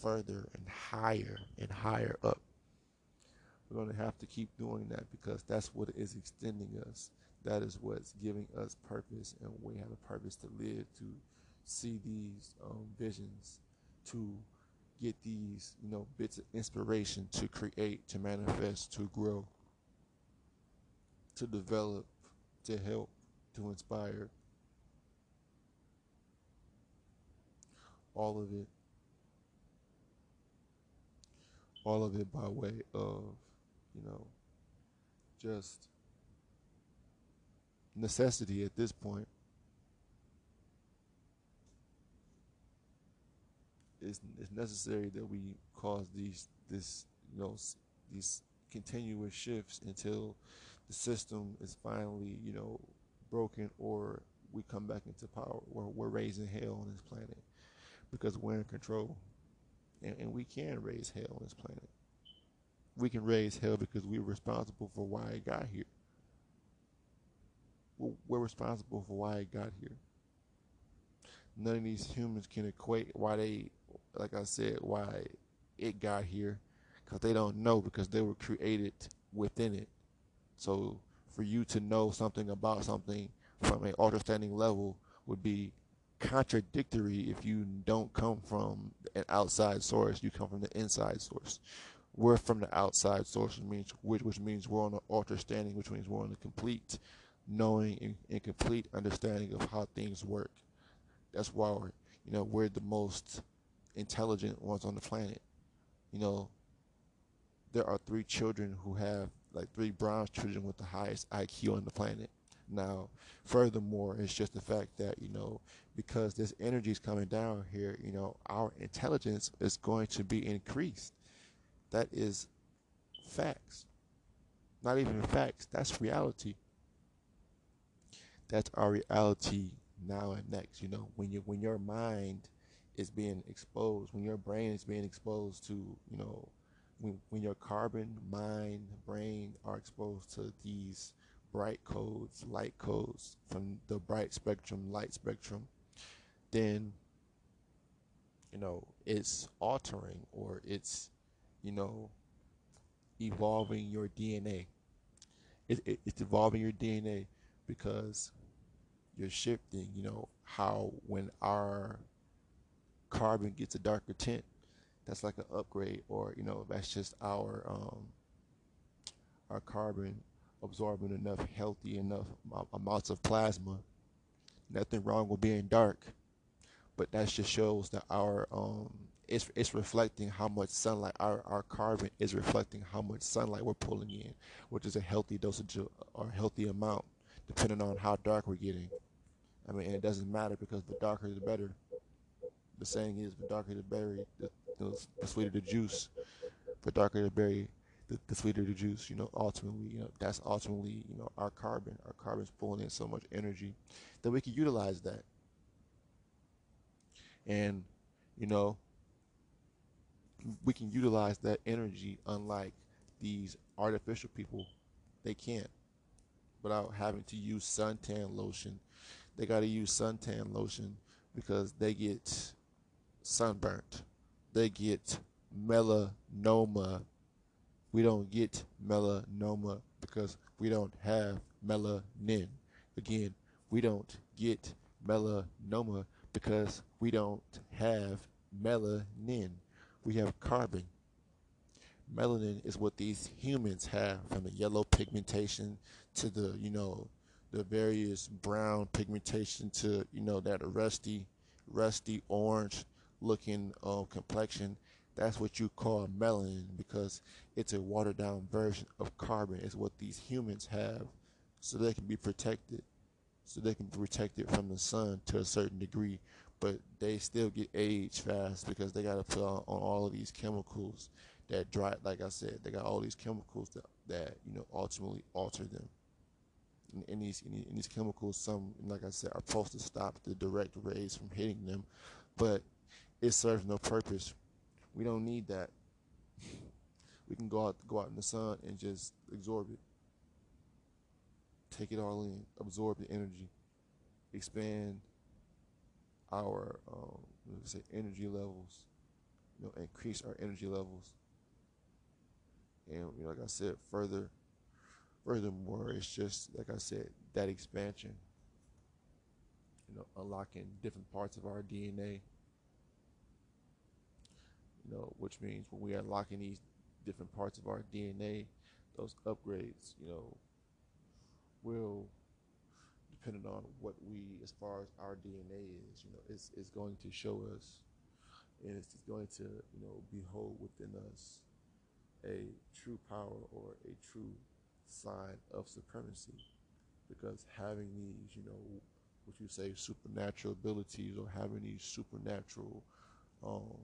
further and higher and higher up. We're going to have to keep doing that because that's what is extending us that is what's giving us purpose, and we have a purpose to live, to see these um, visions, to get these, you know, bits of inspiration to create, to manifest, to grow, to develop, to help, to inspire. All of it. All of it by way of, you know, just necessity at this point. It's, it's necessary that we cause these this you know these continuous shifts until the system is finally you know broken or we come back into power where we're raising hell on this planet because we're in control and, and we can raise hell on this planet we can raise hell because we're responsible for why it got here we're responsible for why it got here. none of these humans can equate why they, like I said, why it got here, because they don't know because they were created within it. So for you to know something about something from an understanding level would be contradictory if you don't come from an outside source. You come from the inside source. We're from the outside source, which means which, which means we're on an understanding, which means we're on a complete knowing and, and complete understanding of how things work. That's why we're, you know we're the most intelligent ones on the planet. You know, there are three children who have like three bronze children with the highest IQ on the planet. Now, furthermore, it's just the fact that you know because this energy is coming down here, you know, our intelligence is going to be increased. That is facts. Not even facts. That's reality. That's our reality now and next. You know, when you when your mind is being exposed, when your brain is being exposed to, you know, when, when your carbon, mind, brain are exposed to these bright codes, light codes from the bright spectrum, light spectrum, then you know it's altering or it's you know evolving your DNA. It, it, it's evolving your DNA because you're shifting. You know how when our carbon gets a darker tint, that's like an upgrade, or you know that's just our um, our carbon absorbing enough healthy enough amounts of plasma. Nothing wrong with being dark, but that just shows that our um it's it's reflecting how much sunlight our, our carbon is reflecting how much sunlight we're pulling in, which is a healthy dosage or healthy amount, depending on how dark we're getting. I mean, it doesn't matter because the darker the better. The saying is, the darker the berry, the, the, sweeter the juice. The darker the berry, the, the sweeter the juice. You know, ultimately, you know, that's ultimately, you know, our carbon. Our carbon's pulling in so much energy that we can utilize that. And, you know, we can utilize that energy unlike these artificial people. They can't without having to use suntan lotion. They got to use suntan lotion because they get sunburnt. They get melanoma. We don't get melanoma because we don't have melanin. Again, we don't get melanoma because we don't have melanin. We have carbon. Melanin is what these humans have from the yellow pigmentation to the, you know, the various brown pigmentation to, you know, that rusty, rusty orange looking um, complexion. That's what you call melanin because it's a watered down version of carbon. It's what these humans have, so they can be protected so they can protect it from the sun to a certain degree. But they still get aged fast because they got to put on, on, all of these chemicals that dry. Like I said, they got all these chemicals that, that you know ultimately alter them. And, and these and these chemicals, some like I said, are supposed to stop the direct rays from hitting them, but it serves no purpose. We don't need that. We can go out go out in the sun and just absorb it take it all in, absorb the energy, expand our um, let's say energy levels, you know, increase our energy levels, and you know, like I said, further, furthermore, it's just like I said, that expansion, you know, unlocking different parts of our DNA. You know, which means when we are locking these different parts of our DNA, those upgrades, you know, will, depending on what we, as far as our DNA is, you know, it's, it's going to show us and it's going to, you know, behold within us a true power or a true sign of supremacy. Because having these, you know, what you say, supernatural abilities or having these supernatural um,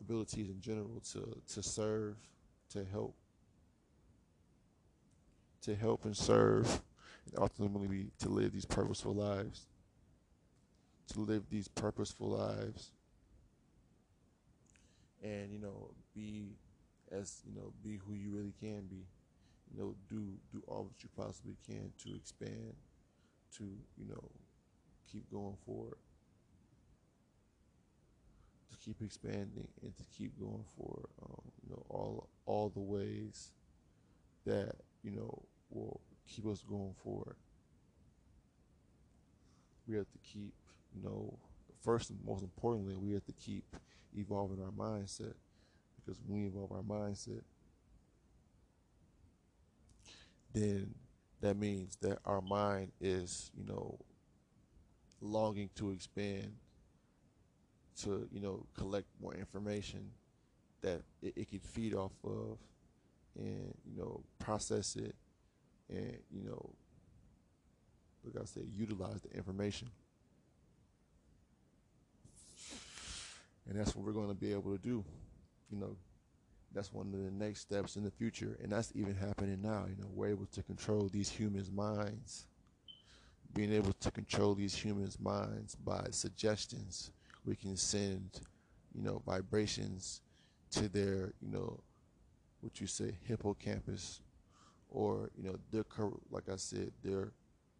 abilities in general to, to serve, to help to help and serve, and ultimately to live these purposeful lives. To live these purposeful lives. And, you know, be as, you know, be who you really can be. You know, do do all that you possibly can to expand, to, you know, keep going forward. Keep expanding and to keep going forward. Um, you know, all all the ways that you know will keep us going forward. We have to keep, you know, first and most importantly, we have to keep evolving our mindset because when we evolve our mindset, then that means that our mind is, you know, longing to expand, to, you know, collect more information that it, it can feed off of and, you know, process it and, you know, like I said, utilize the information. And that's what we're going to be able to do. You know, that's one of the next steps in the future. And that's even happening now. You know, we're able to control these humans' minds. Being able to control these humans' minds by suggestions. We can send, you know, vibrations to their, you know, what you say, hippocampus, or, you know, their, like I said, their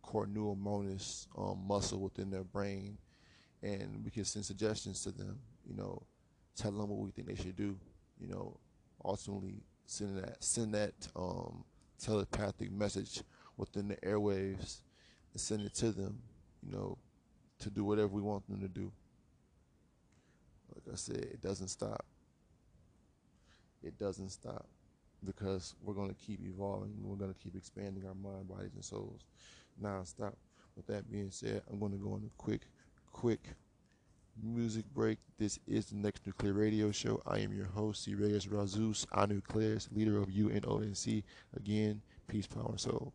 cornu ammonis um, muscle within their brain. And we can send suggestions to them, you know, tell them what we think they should do, you know, ultimately send that send that um, telepathic message within the airwaves and send it to them, you know, to do whatever we want them to do. I said, it doesn't stop. It doesn't stop because we're going to keep evolving. We're going to keep expanding our mind, bodies, and souls nonstop. With that being said, I'm going to go on a quick, quick music break. This is the Next Nuclear Radio Show. I am your host, C. Reyes Razus, Anu Clares, leader of UNONC. Again, peace, power, and soul.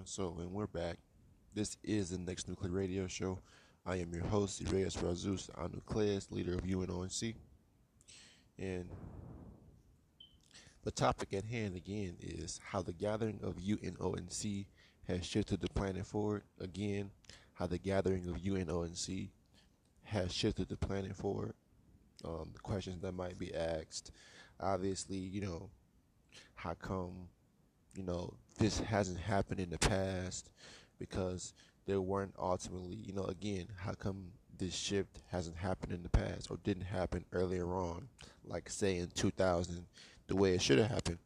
Power, and we're back. This is the Next Nuclear Radio Show. I am your host, Reyes Razus, Nucleus, leader of UNONC. And the topic at hand again is how the gathering of UNONC has shifted the planet forward. Again, how the gathering of UNONC has shifted the planet forward. Um, the questions that might be asked. Obviously, you know, how come, you know, this hasn't happened in the past? Because there weren't ultimately, you know, again, how come this shift hasn't happened in the past or didn't happen earlier on, like say in 2000, the way it should have happened?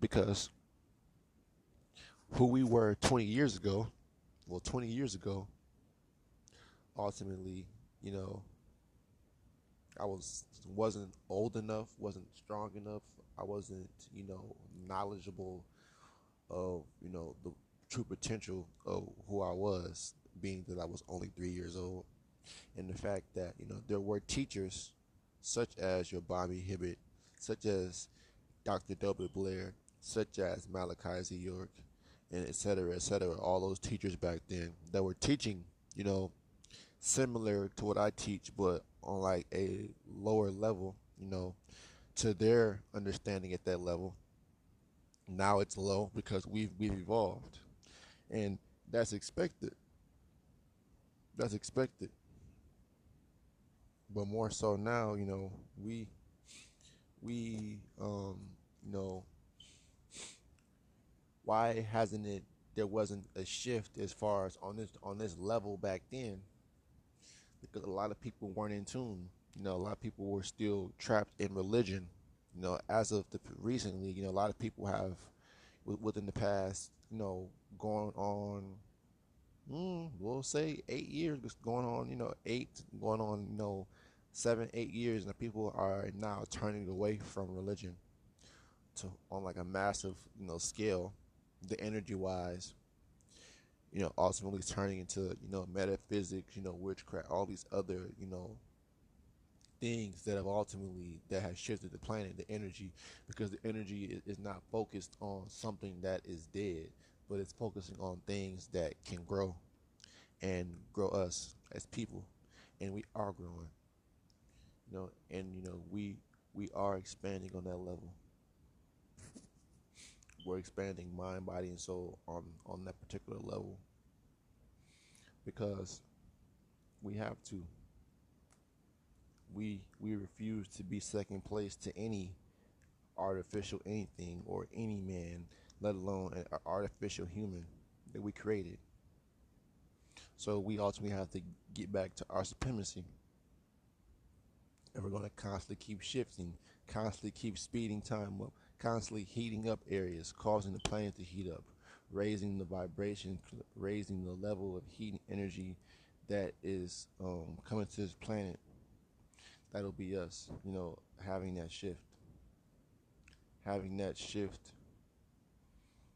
Because who we were 20 years ago, well, 20 years ago, ultimately, you know, I was wasn't old enough, wasn't strong enough. I wasn't, you know, knowledgeable of, you know, the true potential of who I was, being that I was only three years old, and the fact that you know there were teachers such as your Bobby Hemmitt, such as Dr. W. Blair, such as Malachi Z. York, and et cetera, et cetera. All those teachers back then that were teaching, you know, similar to what I teach, but on like a lower level, you know, to their understanding at that level. Now it's low because we've we've evolved, and that's expected. That's expected. But more so now, you know, we we um, you know why hasn't it there wasn't a shift as far as on this on this level back then because a lot of people weren't in tune you know a lot of people were still trapped in religion you know as of the recently you know a lot of people have within the past you know going on mm, we'll say eight years going on you know eight going on you know seven eight years and people are now turning away from religion to on like a massive you know scale the energy wise, you know, ultimately turning into, you know, metaphysics, you know, witchcraft, all these other, you know, things that have ultimately that have shifted the planet, the energy, because the energy is, is not focused on something that is dead, but it's focusing on things that can grow and grow us as people, and we are growing. You know, and you know we we are expanding on that level we're expanding mind, body, and soul on on that particular level because we have to. We we refuse to be second place to any artificial anything or any man, let alone an artificial human that we created. So we ultimately have to get back to our supremacy. And we're going to constantly keep shifting, constantly keep speeding time up, constantly heating up areas, causing the planet to heat up, raising the vibration, raising the level of heat and energy that is um, coming to this planet. That'll be us, you know, having that shift. Having that shift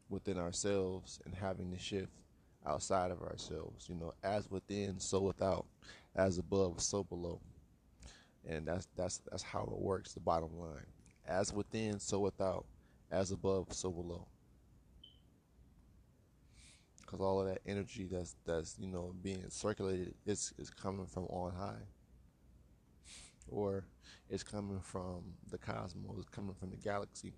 within ourselves and having the shift outside of ourselves, you know, as within, so without, as above, so below. And that's that's that's how it works, the bottom line as within, so without, as above, so below. Because all of that energy that's that's you know being circulated is is coming from on high, or it's coming from the cosmos, coming from the galaxy,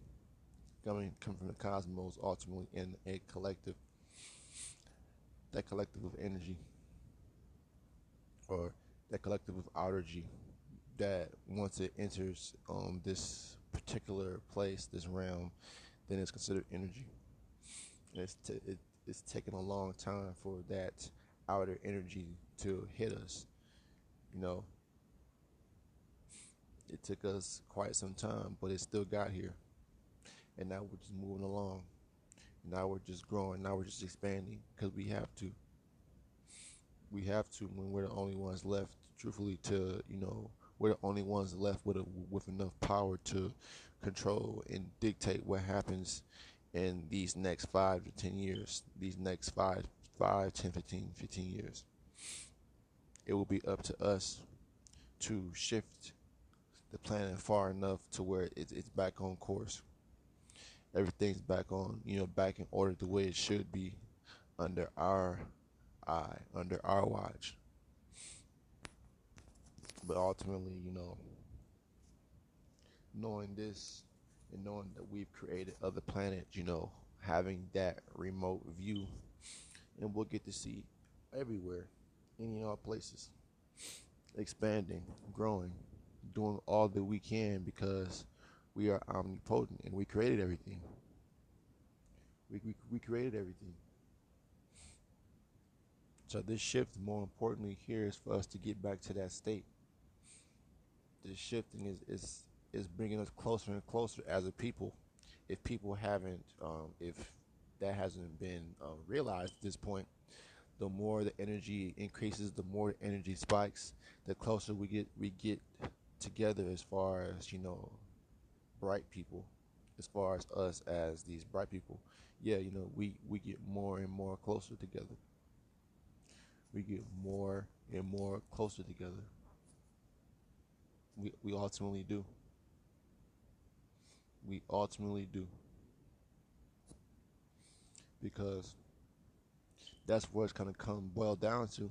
coming coming from the cosmos, ultimately in a collective. That collective of energy, or that collective of energy, that once it enters um, this particular place, this realm, then it's considered energy. And it's t- it, it's taken a long time for that outer energy to hit us. You know, it took us quite some time, but it still got here. And now we're just moving along. Now we're just growing. Now we're just expanding because we have to. We have to when we're the only ones left, truthfully, to you know we're the only ones left with a, with enough power to control and dictate what happens in these next five to ten years, these next five, five, 10, 15, 15 years. It will be up to us to shift the planet far enough to where it's back on course. everything's back on, you know, back in order the way it should be under our eye, under our watch. But ultimately, you know, knowing this and knowing that we've created other planets, you know, having that remote view, and we'll get to see everywhere, any all places, expanding, growing, doing all that we can because we are omnipotent and we created everything. We, we, we created everything. So this shift, more importantly, here is for us to get back to that state. This shifting is is is bringing us closer and closer as a people. If people haven't, um, if that hasn't been uh, realized at this point, the more the energy increases, the more energy spikes, the closer we get we get together as far as you know, bright people, as far as us as these bright people. Yeah, you know, we we get more and more closer together. We get more and more closer together. We we ultimately do we ultimately do. Because that's what it's going to come boil down to.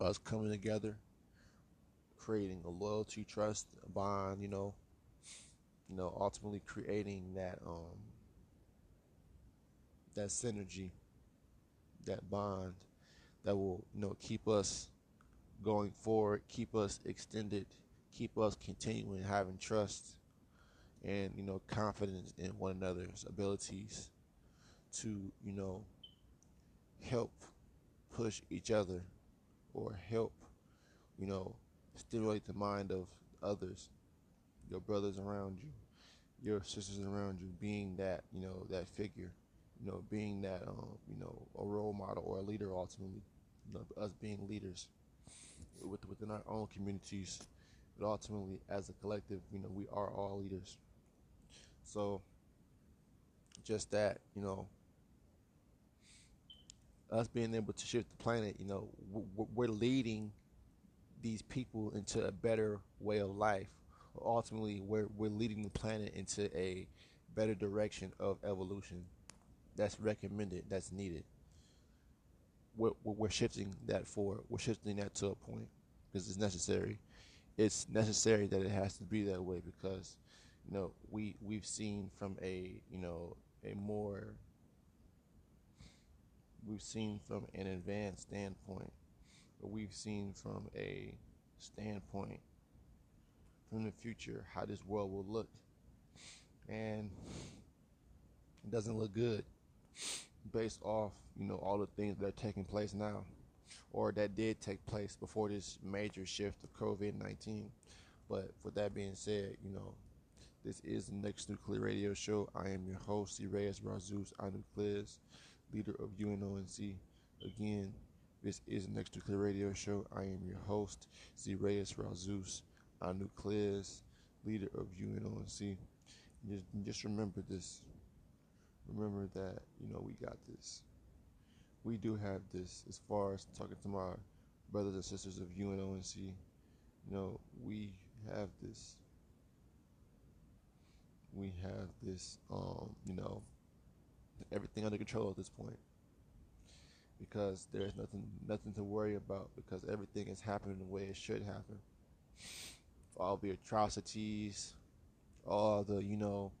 Us coming together, creating a loyalty, trust, bond, you know, you know, ultimately creating that um that synergy, that bond that will, you know, keep us going forward, keep us extended keep us continuing having trust and you know confidence in one another's abilities to you know help push each other or help you know stimulate the mind of others your brothers around you your sisters around you being that you know that figure you know being that um, you know a role model or a leader ultimately you know, us being leaders within our own communities but ultimately as a collective you know we are all leaders. So just that you know us being able to shift the planet you know we're leading these people into a better way of life. Ultimately we're, we're leading the planet into a better direction of evolution. That's recommended. That's needed. We're, we're shifting that forward. We're shifting that to a point because it's necessary. It's necessary that it has to be that way because you know we we've seen from a you know a more we've seen from an advanced standpoint we've seen from a standpoint from the future how this world will look and it doesn't look good based off you know all the things that are taking place now or that did take place before this major shift of COVID 19. But with that being said, you know, this is the Next Nuclear Radio Show. I am your host, Reyes Razus leader of UNONC. Again, this is Next Nuclear Radio Show. I am your host, Reyes Razus Anucleus, leader of UNONC. Just, just remember this. Remember that, you know, we got this we do have this as far as talking to my brothers and sisters of UNONC. You know, we have this. We have this, um, you know, everything under control at this point because there's nothing nothing to worry about because everything is happening the way it should happen. All the atrocities, all the you know,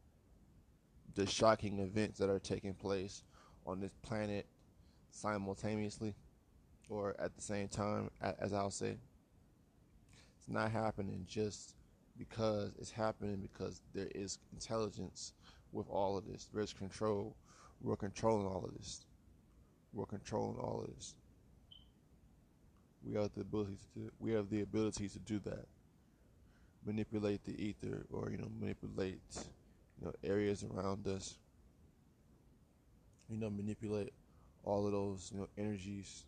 the shocking events that are taking place on this planet simultaneously or at the same time, as I'll say. It's not happening just because it's happening because there is intelligence with all of this. There's control. We're controlling all of this. We're controlling all of this. We have the ability to do, we have the ability to do that. Manipulate the ether or you know manipulate you know areas around us. You know manipulate all of those you know energies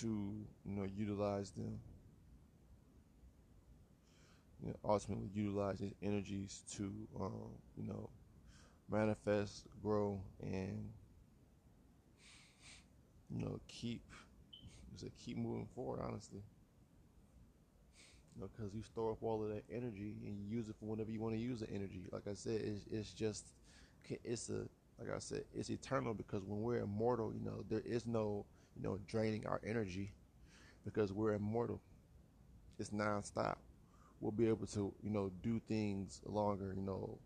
to you know utilize them you know, ultimately utilize these energies to um, you know manifest grow and you know keep say keep moving forward honestly You know, because you store up all of that energy and you use it for whenever you want to use the energy. Like I said, it's, it's just, it's a, like I said, it's eternal because when we're immortal, you know, there is no, you know, draining our energy because we're immortal. It's nonstop. We'll be able to, you know, do things longer. You know,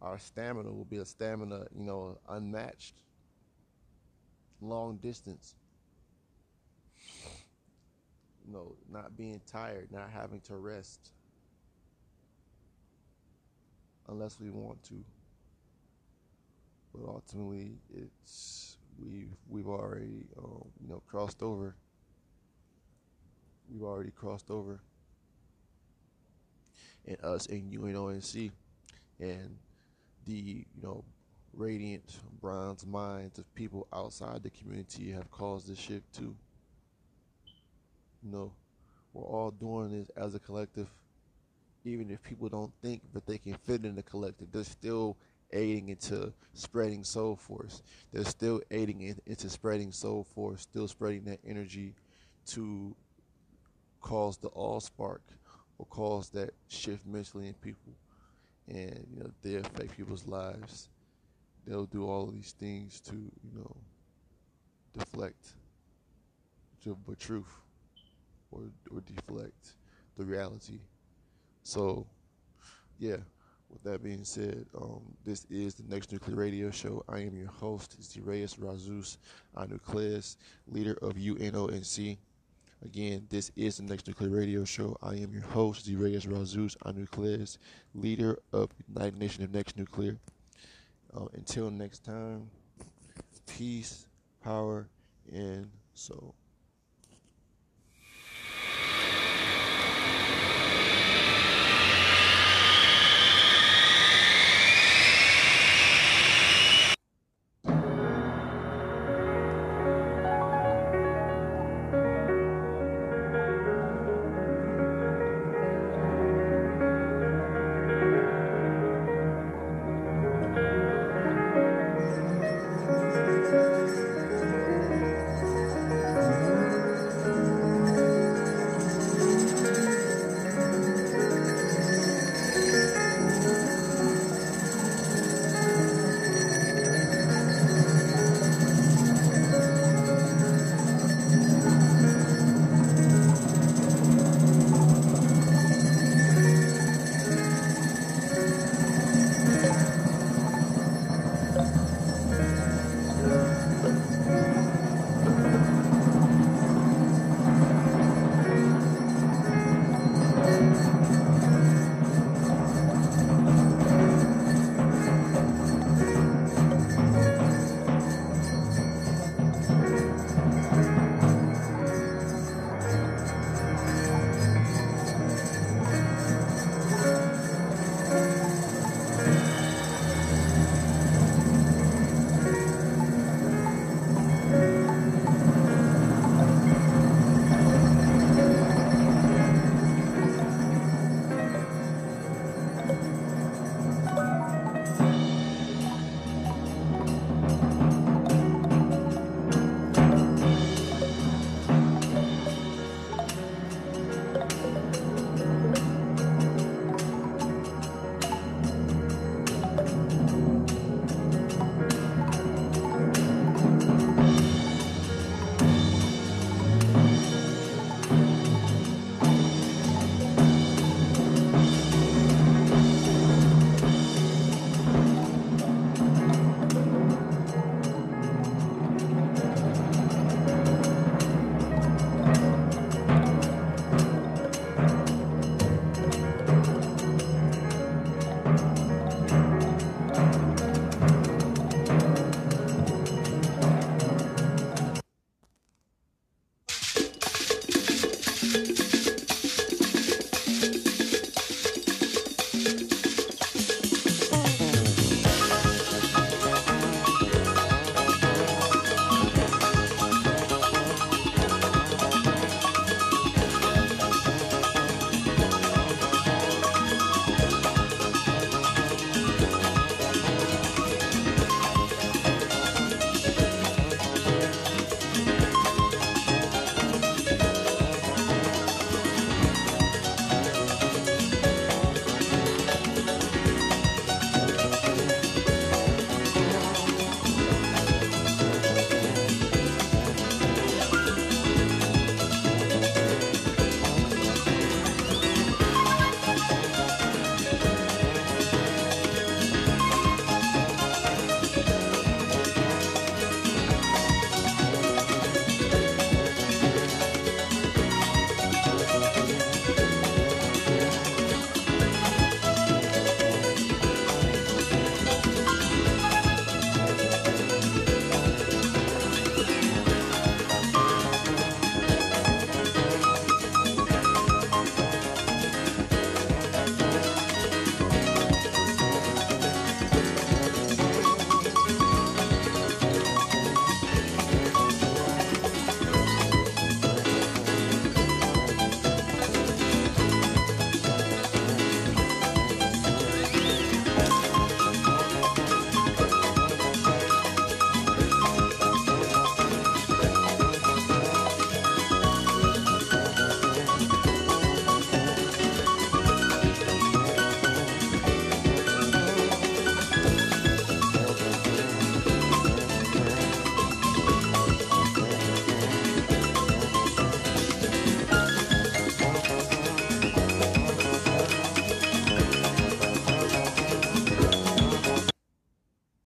our stamina will be a stamina, you know, unmatched. Long distance. You know, not being tired, not having to rest. Unless we want to. But ultimately, it's we've we've already um, you know crossed over. We've already crossed over. And us in you and UNONC and the you know radiant bronze minds of people outside the community have caused this shift too. You know, we're all doing this as a collective. Even if people don't think that they can fit in the collective, they're still aiding into spreading soul force. They're still aiding in, into spreading soul force, still spreading that energy to cause the all spark or cause that shift mentally in people. And, you know, they affect people's lives. They'll do all these things to, you know, deflect to the truth or or deflect the reality. So yeah. With that being said, um, this is the Next Nuclear Radio Show. I am your host, Zirayas Razus Anucleus, leader of UNONC. Again, this is the Next Nuclear Radio Show. I am your host, Zirayas Razus Anucleus, leader of United Nation of Next Nuclear. Uh, until next time, peace, power, and soul.